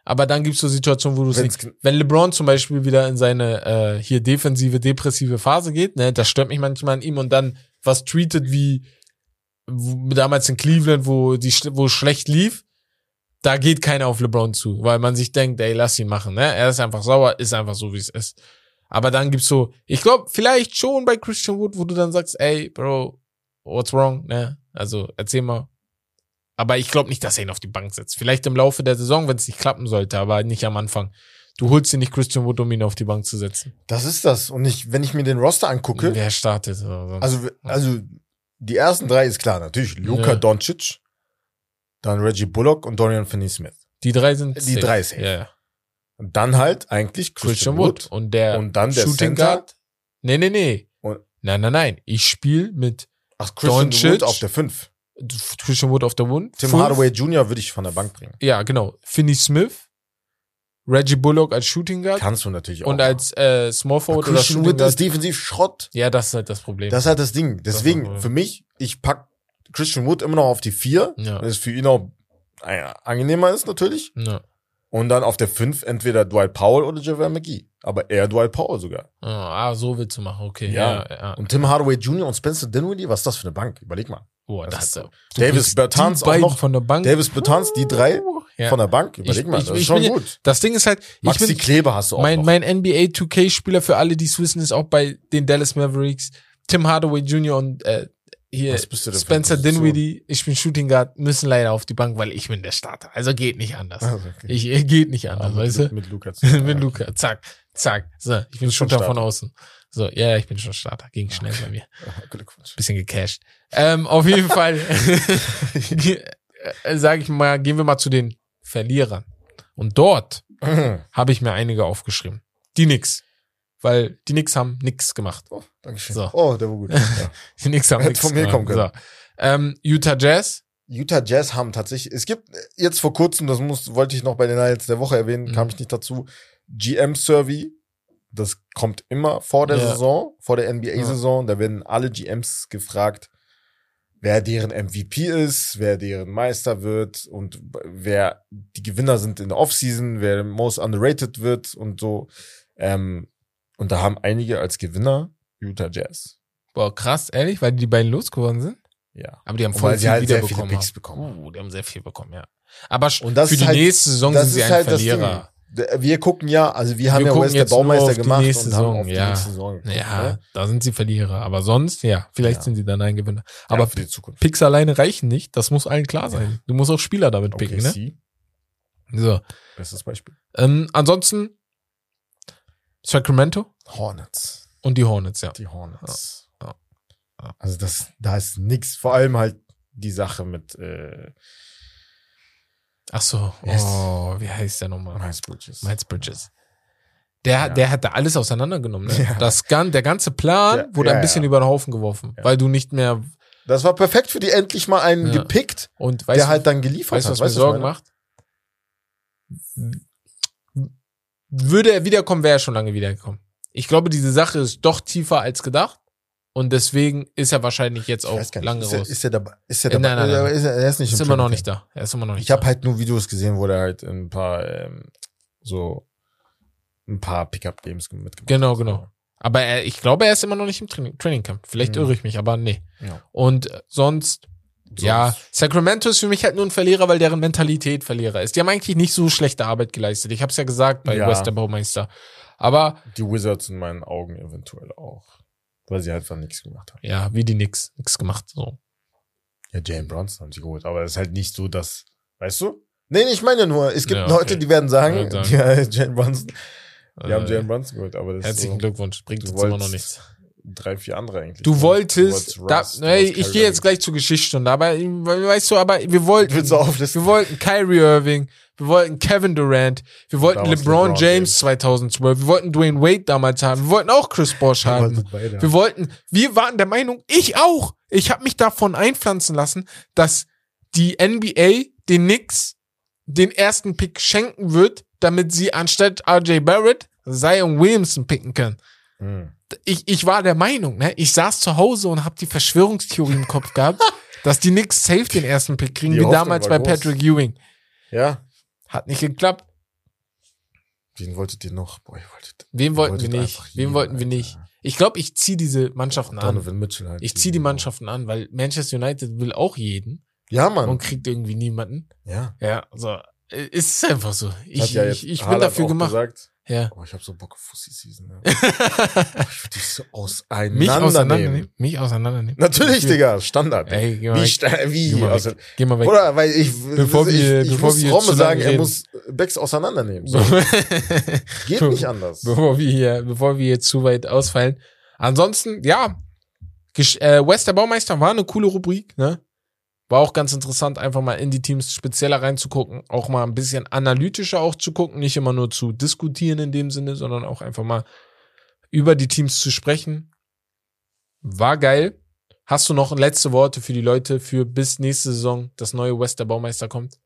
S2: Aber dann gibt's so Situationen, wo du nicht. Wenn LeBron zum Beispiel wieder in seine äh, hier defensive, depressive Phase geht, ne, das stört mich manchmal an ihm und dann was tweetet wie wo, damals in Cleveland, wo die wo es schlecht lief, da geht keiner auf LeBron zu, weil man sich denkt, ey, lass ihn machen, ne? Er ist einfach sauer, ist einfach so, wie es ist. Aber dann gibt's so, ich glaube, vielleicht schon bei Christian Wood, wo du dann sagst, ey, Bro, what's wrong, ne? Also, erzähl mal. Aber ich glaube nicht, dass er ihn auf die Bank setzt. Vielleicht im Laufe der Saison, wenn es nicht klappen sollte, aber nicht am Anfang. Du holst dir nicht Christian Wood, um ihn auf die Bank zu setzen.
S3: Das ist das. Und ich, wenn ich mir den Roster angucke,
S2: Wer startet?
S3: also, also die ersten drei ist klar, natürlich. Luka
S2: Ja.
S3: Doncic, dann Reggie Bullock und Dorian Finney-Smith.
S2: die drei sind
S3: die drei safe.
S2: Ja, ja.
S3: Und dann halt eigentlich
S2: Christian Wood. Und der
S3: Und dann der
S2: Shooting
S3: Center.
S2: Guard. Nee, nee, nee.
S3: Und-
S2: nein, nein, nein. Ich spiele mit
S3: Ach, Christian
S2: Doncic.
S3: Wood auf der 5.
S2: Christian Wood auf der Wund.
S3: Tim
S2: Fünf.
S3: Hardaway Jr. würde ich von der Bank bringen.
S2: Ja, genau. Finney Smith. Reggie Bullock als Shooting Guard.
S3: Kannst du natürlich auch.
S2: und als äh, Small Forward oder
S3: Christian
S2: Shooting
S3: Wood ist
S2: Guard.
S3: defensiv Schrott.
S2: Ja, das ist halt das Problem.
S3: Das ist halt das Ding. Deswegen,
S2: Das ist-
S3: für mich, ich pack Christian Wood immer noch auf die 4.
S2: Ja.
S3: Das ist für ihn auch äh, angenehmer ist natürlich.
S2: ja.
S3: Und dann auf der 5 entweder Dwight Powell oder JaVale McGee. Aber eher Dwight Powell sogar.
S2: Ah, so willst du machen, okay.
S3: Ja.
S2: Ja, ja.
S3: Und Tim Hardaway Jr. und Spencer Dinwiddie, was ist das für eine Bank? Überleg mal.
S2: Boah,
S3: Das
S2: das,
S3: ist
S2: das
S3: halt so. Davis Bertans
S2: die
S3: auch noch.
S2: von der Bank.
S3: Davis Bertans, die drei
S2: Ja.
S3: von der Bank. Überleg
S2: Ich-
S3: mal,
S2: ich-
S3: das
S2: ich
S3: ist schon
S2: bin
S3: gut.
S2: Das Ding ist halt, ich
S3: Maxi
S2: bin,
S3: Kleber hast du auch
S2: mein,
S3: noch.
S2: mein NBA 2K-Spieler für alle, die es wissen, ist auch bei den Dallas Mavericks. Tim Hardaway Jr. und äh, hier Spencer? Dinwiddie, ich bin Shooting Guard, müssen leider auf die Bank, weil ich bin der Starter. Also geht nicht anders.
S3: Also, okay.
S2: Ich, äh, geht nicht anders, weißt
S3: mit,
S2: du?
S3: mit Lukas.
S2: mit Luca, zack, zack. So, ich bin Shooter von außen. So, ja, ich bin schon Starter. Ging schnell bei mir.
S3: Glückwunsch.
S2: Bisschen gecasht. Ähm, auf jeden Fall, äh, sage ich mal, gehen wir mal zu den Verlierern. Und dort habe ich mir einige aufgeschrieben. Die nix. Weil die nix haben nix gemacht.
S3: Oh, Dankeschön.
S2: So.
S3: Oh, der war gut. Ja.
S2: Die nix haben nix
S3: von mir
S2: gemacht.
S3: kommen können.
S2: So. Ähm, Utah Jazz.
S3: Utah Jazz haben tatsächlich, es gibt jetzt vor kurzem, das muss, wollte ich noch bei den Highlights der Woche erwähnen,
S2: Mhm.
S3: kam ich nicht dazu, GM Survey, das kommt immer vor der
S2: Ja.
S3: Saison, vor der NBA-Saison, da werden alle GMs gefragt, wer deren MVP ist, wer deren Meister wird und wer die Gewinner sind in der Offseason, wer most underrated wird und so. Ähm, und da haben einige als Gewinner Utah Jazz.
S2: Boah, krass, ehrlich, weil die beiden losgeworden sind.
S3: Ja.
S2: Aber die haben voll viel
S3: halt sehr viele. Picks
S2: haben.
S3: bekommen.
S2: Uh, die haben sehr viel bekommen, ja. Aber sch-
S3: Und das
S2: für die
S3: halt-
S2: nächste Saison
S3: das
S2: sind sie ein
S3: halt
S2: Verlierer.
S3: Wir gucken ja, also wir haben
S2: Wir
S3: ja
S2: gucken
S3: West der Baumeister gemacht und haben auf die
S2: ja.
S3: nächste Saison geguckt,
S2: Ja,
S3: ne?
S2: da sind sie Verlierer. Aber sonst, ja, vielleicht
S3: Ja.
S2: sind sie dann ein Gewinner.
S3: Aber
S2: Aber
S3: für die Zukunft.
S2: Picks alleine reichen nicht. Das muss allen klar sein. Du musst auch Spieler damit picken, ne?
S3: OKC,
S2: So.
S3: bestes Beispiel.
S2: Ähm, ansonsten Sacramento
S3: Hornets.
S2: und die Hornets, ja.
S3: Die Hornets.
S2: Ja. Ja.
S3: Also das, da ist nix. Vor allem halt die Sache mit äh,
S2: Ach so.
S3: Yes.
S2: Oh, wie heißt der nochmal?
S3: Miles Bridges.
S2: Miles Bridges. Der,
S3: Ja.
S2: der hat da alles auseinandergenommen. Ne?
S3: Ja.
S2: Das, gan- der ganze Plan
S3: Ja,
S2: wurde ein bisschen über den Haufen geworfen, weil du nicht mehr
S3: Das war perfekt für die endlich mal einen gepickt,
S2: und weißt
S3: der
S2: du,
S3: halt dann geliefert
S2: weißt du,
S3: hat.
S2: was mir
S3: du,
S2: Sorgen
S3: was ich
S2: macht? Würde er wiederkommen, wäre er schon lange wiedergekommen. Ich glaube, diese Sache ist doch tiefer als gedacht und deswegen ist er wahrscheinlich jetzt auch
S3: nicht.
S2: lange
S3: ist er,
S2: raus.
S3: ist er dabei? Ist er
S2: Äh,
S3: dabei?
S2: nein, nein, nein.
S3: Ist er, er ist nicht
S2: ist
S3: im
S2: immer noch nicht da. Er ist immer noch nicht
S3: Ich habe halt nur Videos gesehen, wo der halt ein paar ähm, so ein paar Pickup-Games mitgemacht
S2: Genau,
S3: hat.
S2: genau. Aber er, ich glaube, er ist immer noch nicht im Training, Training Camp. Vielleicht
S3: Mhm.
S2: irre ich mich, aber nee.
S3: Ja.
S2: Und äh, sonst,
S3: Sonst-
S2: ja, Sacramento ist für mich halt nur ein Verlierer, weil deren Mentalität Verlierer ist. Die haben eigentlich nicht so schlechte Arbeit geleistet. Ich habe es ja gesagt bei
S3: Ja.
S2: West der Baumeister. Aber
S3: Die Wizards in meinen Augen eventuell auch. Weil sie halt einfach nichts gemacht haben.
S2: ja, wie die nix, nix gemacht. So.
S3: Ja, Jalen Bronson haben sie geholt, aber es ist halt nicht so, dass, weißt du? Nee, ich meine nur, es gibt
S2: Ja,
S3: Leute,
S2: okay.
S3: die werden sagen, ja, Jalen Bronson, die haben
S2: Äh,
S3: Jalen Bronson geholt, aber das
S2: Herzlichen
S3: ist so
S2: Glückwunsch. Bringt uns immer noch nichts.
S3: Drei, vier andere eigentlich.
S2: Du
S3: Du
S2: wolltest,
S3: wolltest
S2: da,
S3: du
S2: nee, ich gehe jetzt gleich zur Geschichtsstunde, aber weißt du, aber wir wollten,
S3: du
S2: wir wollten Kyrie Irving, wir wollten Kevin Durant, wir wollten LeBron,
S3: LeBron
S2: James
S3: James.
S2: 2012, wir wollten Dwayne Wade damals haben, wir wollten auch Chris Bosh haben. Wir wollten, wir waren der Meinung, ich auch. Ich habe mich davon einpflanzen lassen, dass die NBA den Knicks den ersten Pick schenken wird, damit sie anstatt RJ Barrett Zion Williamson picken können.
S3: Hm.
S2: Ich, ich war der Meinung, ne? Ich saß zu Hause und habe die Verschwörungstheorie im Kopf gehabt, dass die Knicks safe den ersten Pick kriegen,
S3: Die
S2: wie damals bei
S3: groß.
S2: Patrick Ewing.
S3: Ja,
S2: Hat nicht geklappt.
S3: Wen wolltet ihr noch? Boah, ihr wolltet,
S2: Wen wollten wir nicht? Wen wollten wir nicht? Ich glaube, ich ziehe diese Mannschaften an.
S3: Donovan Mitchell halt.
S2: Ich ziehe die Mannschaften an, weil Manchester United will auch jeden
S3: Ja, Mann.
S2: und kriegt irgendwie niemanden.
S3: Ja.
S2: Ja, so. Äh, Ist einfach so. Ich,
S3: ja
S2: ich, ich bin dafür gemacht.
S3: Gesagt,
S2: Ja.
S3: oh, ich habe so Bock auf Fussi Season. Ne? ich würde dich so
S2: Mich
S3: auseinandernehmen.
S2: auseinandernehmen. Mich auseinandernehmen.
S3: Natürlich, Digga. Standard.
S2: Ey, geh mal
S3: wie,
S2: weg.
S3: wie?
S2: Geh mal
S3: Also,
S2: weg. Geh mal weg.
S3: oder, weil ich,
S2: Bevor
S3: ich,
S2: wir-
S3: ich
S2: bevor
S3: muss
S2: wir
S3: Romme sagen, er
S2: reden.
S3: muss Becks auseinandernehmen. So. Geht nicht anders.
S2: bevor wir hier, bevor wir hier zu weit ausfallen. Ansonsten, ja, Gesch äh, West der Baumeister war eine coole Rubrik, ne? War auch ganz interessant, einfach mal in die Teams spezieller reinzugucken, auch mal ein bisschen analytischer auch zu gucken, nicht immer nur zu diskutieren in dem Sinne, sondern auch einfach mal über die Teams zu sprechen. War geil. Hast du noch letzte Worte für die Leute für bis nächste Saison das neue West der Baumeister kommt?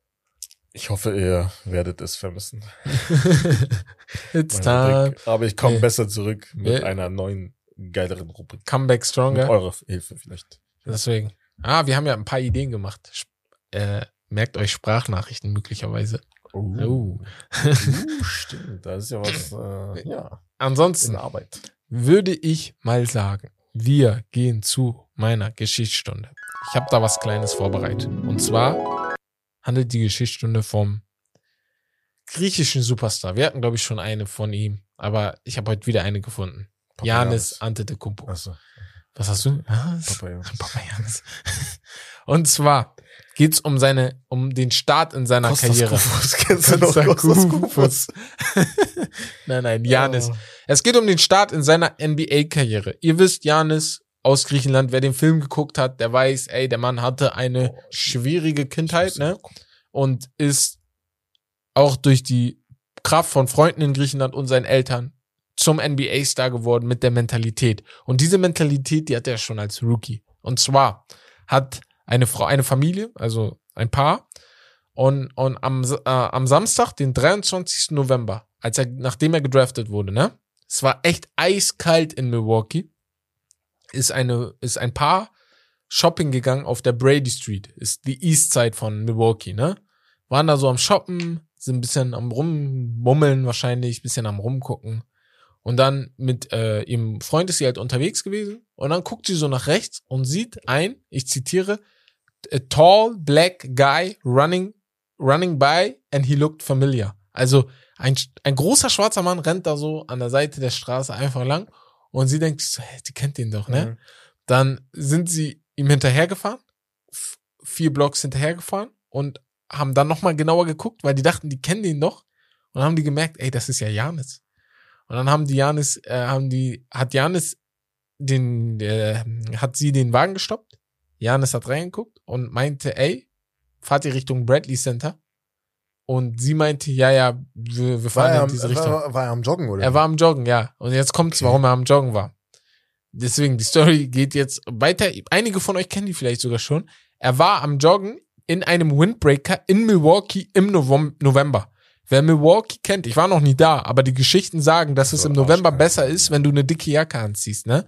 S3: Ich hoffe, ihr werdet es vermissen.
S2: It's time.
S3: Aber ich komme
S2: Nee.
S3: besser zurück mit
S2: Ja.
S3: einer neuen, geileren Rubrik.
S2: Comeback
S3: Mit
S2: stronger.
S3: eurer Hilfe vielleicht.
S2: Deswegen. Ah, wir haben ja ein paar Ideen gemacht. Äh, merkt euch Sprachnachrichten möglicherweise.
S3: Oh.
S2: Oh.
S3: Uh, stimmt. Da ist ja was, äh, ja,
S2: Ansonsten
S3: Arbeit.
S2: würde ich mal sagen, wir gehen zu meiner Geschichtsstunde. Ich habe da was Kleines vorbereitet. Und zwar handelt die Geschichtsstunde vom griechischen Superstar. Wir hatten, glaube ich, schon eine von ihm, aber ich habe heute wieder eine gefunden. Janis Antetokounmpo.
S3: Achso,
S2: Was hast du? Was?
S3: Papa Janis.
S2: Papa Janis. Und zwar geht's um seine, um den Start in seiner
S3: Kostas
S2: Karriere.
S3: Kufus, kennst du noch
S2: Kostas. Kufus? nein, nein, Janis.
S3: Oh.
S2: Es geht um den Start in seiner NBA-Karriere. Ihr wisst, Janis aus Griechenland, wer den Film geguckt hat, der weiß, ey, der Mann hatte eine
S3: Oh,
S2: schwierige Kindheit, ne? Und ist auch durch die Kraft von Freunden in Griechenland und seinen Eltern zum NBA-Star geworden mit der Mentalität. Und diese Mentalität, die hat er schon als Rookie. Und zwar hat eine Frau, eine Familie, also ein Paar, und, und am, äh, am Samstag, den 23. November, als er, nachdem er gedraftet wurde, ne? Es war echt eiskalt in Milwaukee. Ist eine, ist ein Paar shopping gegangen auf der Brady Street. Ist die East Side von Milwaukee, ne? Waren da so am Shoppen, sind ein bisschen am Rummummeln wahrscheinlich, bisschen am Rumgucken. Und dann mit äh, ihrem Freund ist sie halt unterwegs gewesen. Und dann guckt sie so nach rechts und sieht ein, ich zitiere, a tall black guy running, running by and he looked familiar. Also ein, ein großer schwarzer Mann rennt da so an der Seite der Straße einfach lang und sie denkt so, hey, die kennt den doch, ne?
S3: Mhm.
S2: Dann sind sie ihm hinterhergefahren, vier Blocks hinterhergefahren und haben dann nochmal genauer geguckt, weil die dachten, die kennen den doch. Und dann haben die gemerkt, ey, das ist ja Janis. Und dann haben die Janis, äh, haben die, hat Janis den, äh, hat sie den Wagen gestoppt. Janis hat reingeguckt und meinte, ey, fahrt ihr Richtung Bradley Center? Und sie meinte, ja, ja, wir, wir fahren in
S3: am,
S2: diese Richtung.
S3: war, war er am Joggen, oder?
S2: Er war am Joggen, ja. Und jetzt kommt's,
S3: Okay.
S2: warum er am Joggen war. Deswegen, die Story geht jetzt weiter. Einige von euch kennen die vielleicht sogar schon. Er war am Joggen in einem Windbreaker in Milwaukee im Novem- November. Wer Milwaukee kennt, ich war noch nie da, aber die Geschichten sagen, dass es im November besser ist, wenn du eine dicke Jacke anziehst, ne?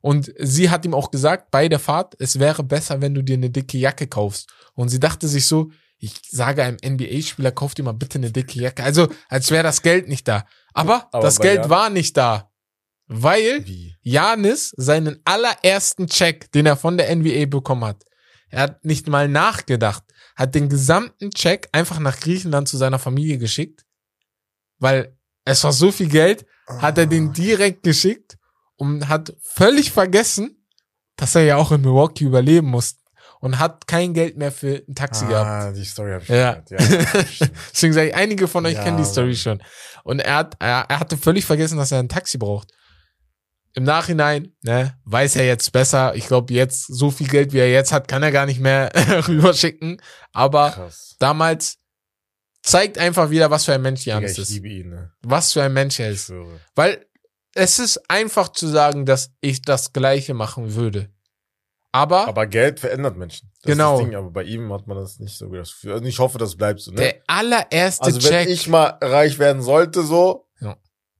S2: Und sie hat ihm auch gesagt, bei der Fahrt, es wäre besser, wenn du dir eine dicke Jacke kaufst. Und sie dachte sich so, ich sage einem NBA-Spieler, kauf dir mal bitte eine dicke Jacke. Also, als wäre das Geld nicht da. Aber,
S3: Aber
S2: das Geld
S3: Jan-
S2: war nicht da. Weil? Janis seinen allerersten Check, den er von der NBA bekommen hat, er hat nicht mal nachgedacht, hat den gesamten Check einfach nach Griechenland zu seiner Familie geschickt, weil es war so viel Geld, hat er den direkt geschickt und hat völlig vergessen, dass er ja auch in Milwaukee überleben muss und hat kein Geld mehr für ein Taxi gehabt.
S3: Ah, die Story habe ich
S2: Ja.
S3: gehört. Ja.
S2: Deswegen sage ich, einige von euch
S3: Ja,
S2: kennen die Story schon. Und er hat, er, er hatte völlig vergessen, dass er ein Taxi braucht. Im Nachhinein, ne, weiß er jetzt besser. Ich glaube, jetzt, so viel Geld, wie er jetzt hat, kann er gar nicht mehr rüberschicken. Aber
S3: Krass.
S2: damals zeigt einfach wieder, was für ein Mensch Janis
S3: ich
S2: ist.
S3: liebe ihn, ne?
S2: Was für ein Mensch er
S3: Ich
S2: ist. Weil es ist einfach zu sagen, dass ich das Gleiche machen würde. Aber,
S3: Aber Geld verändert Menschen. Das
S2: Genau.
S3: Ist das Ding, aber bei ihm hat man das nicht so Gefühl. Also ich hoffe, das bleibt so, ne?
S2: der allererste
S3: also wenn
S2: Check.
S3: ich mal reich werden sollte, so.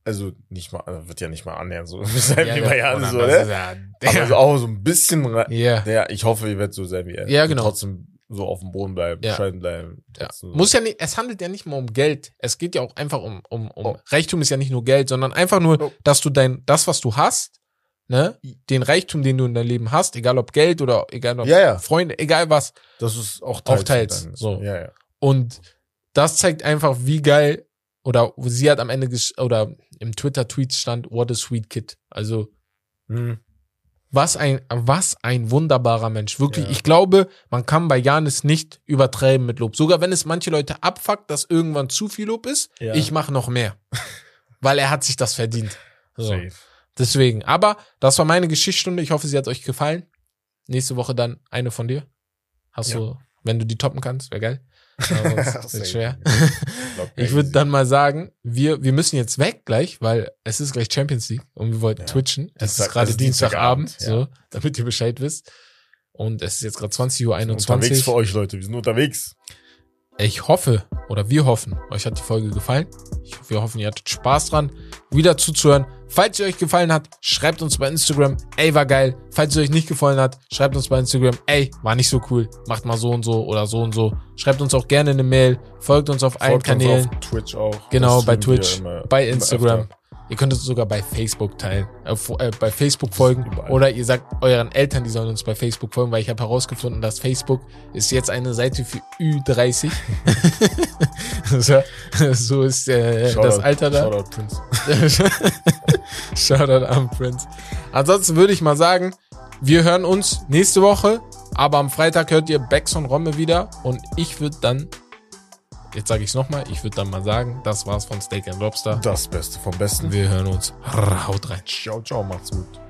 S3: Also nicht mal, also wird ja nicht mal annähern, so. Ja,
S2: Ja,
S3: wie bei
S2: ja,
S3: Janis, so, ne?
S2: ist ja-
S3: Aber so auch so ein bisschen,
S2: Ja.
S3: ja, ich hoffe, ihr werdet so sein wie er.
S2: Ja,
S3: Und
S2: genau.
S3: Trotzdem so auf dem Boden bleiben,
S2: Ja.
S3: bescheiden bleiben.
S2: Ja.
S3: so.
S2: Muss ja nicht, es handelt ja nicht mal um Geld. Es geht ja auch einfach um, um, um
S3: Oh.
S2: Reichtum ist ja nicht nur Geld, sondern einfach nur,
S3: Oh.
S2: dass du dein, das, was du hast, ne, den Reichtum, den du in deinem Leben hast, egal ob Geld oder egal ob
S3: Ja, ja.
S2: Freunde, egal was,
S3: Das ist auch
S2: Auch
S3: teils.
S2: teils,
S3: dann-
S2: so.
S3: Ja, ja.
S2: Und das zeigt einfach, wie geil, oder sie hat am Ende, gesch- oder im Twitter-Tweet stand, what a sweet kid. Also,
S3: Hm.
S2: was ein, was ein wunderbarer Mensch. Wirklich,
S3: Ja.
S2: ich glaube, man kann bei Janis nicht übertreiben mit Lob. Sogar wenn es manche Leute abfuckt, dass irgendwann zu viel Lob ist,
S3: Ja.
S2: ich mache noch mehr. Weil er hat sich das verdient. So.
S3: Safe.
S2: Deswegen. Aber das war meine Geschichtsstunde. Ich hoffe, sie hat euch gefallen. Nächste Woche dann eine von dir. Hast
S3: Ja.
S2: du, wenn du die toppen kannst, wäre geil. Aber
S3: Safe.
S2: wird schwer. Ich würde dann mal sagen, wir, wir müssen jetzt weg gleich, weil es ist gleich Champions League und wir wollten
S3: Ja.
S2: twitchen. Es ist
S3: Dienstag-
S2: gerade
S3: ist
S2: Dienstagabend,
S3: Dienstagabend,
S2: so, damit ihr Bescheid wisst. Und es ist jetzt gerade 20.21 Uhr.
S3: Unterwegs für euch, Leute. Wir sind unterwegs.
S2: Ich hoffe, oder wir hoffen, euch hat die Folge gefallen. Ich wir hoffen, ihr hattet Spaß dran, wieder zuzuhören. Falls sie euch gefallen hat, schreibt uns bei Instagram, ey, war geil. Falls es euch nicht gefallen hat, schreibt uns bei Instagram, ey, war nicht so cool. Macht mal so und so oder so und so. Schreibt uns auch gerne eine Mail, folgt uns auf allen
S3: Folgt uns
S2: Kanälen.
S3: auf Twitch auch.
S2: Genau,
S3: Das
S2: bei Twitch, bei Instagram.
S3: öfter.
S2: Ihr könnt es sogar bei Facebook teilen, äh, äh, bei Facebook folgen
S3: Überall.
S2: oder ihr sagt euren Eltern, die sollen uns bei Facebook folgen, weil ich habe herausgefunden, dass Facebook ist jetzt eine Seite für Ü30. so, so ist äh, das Alter da.
S3: Shoutout Prince.
S2: Shoutout an Prince. Ansonsten würde ich mal sagen, wir hören uns nächste Woche, aber am Freitag hört ihr Bex und Romme wieder und ich würde dann, jetzt sage ich es nochmal, ich würde dann mal sagen, das war's von Steak and Lobster.
S3: Das Beste vom Besten.
S2: Wir hören uns. Haut rein.
S3: Ciao, ciao, macht's gut.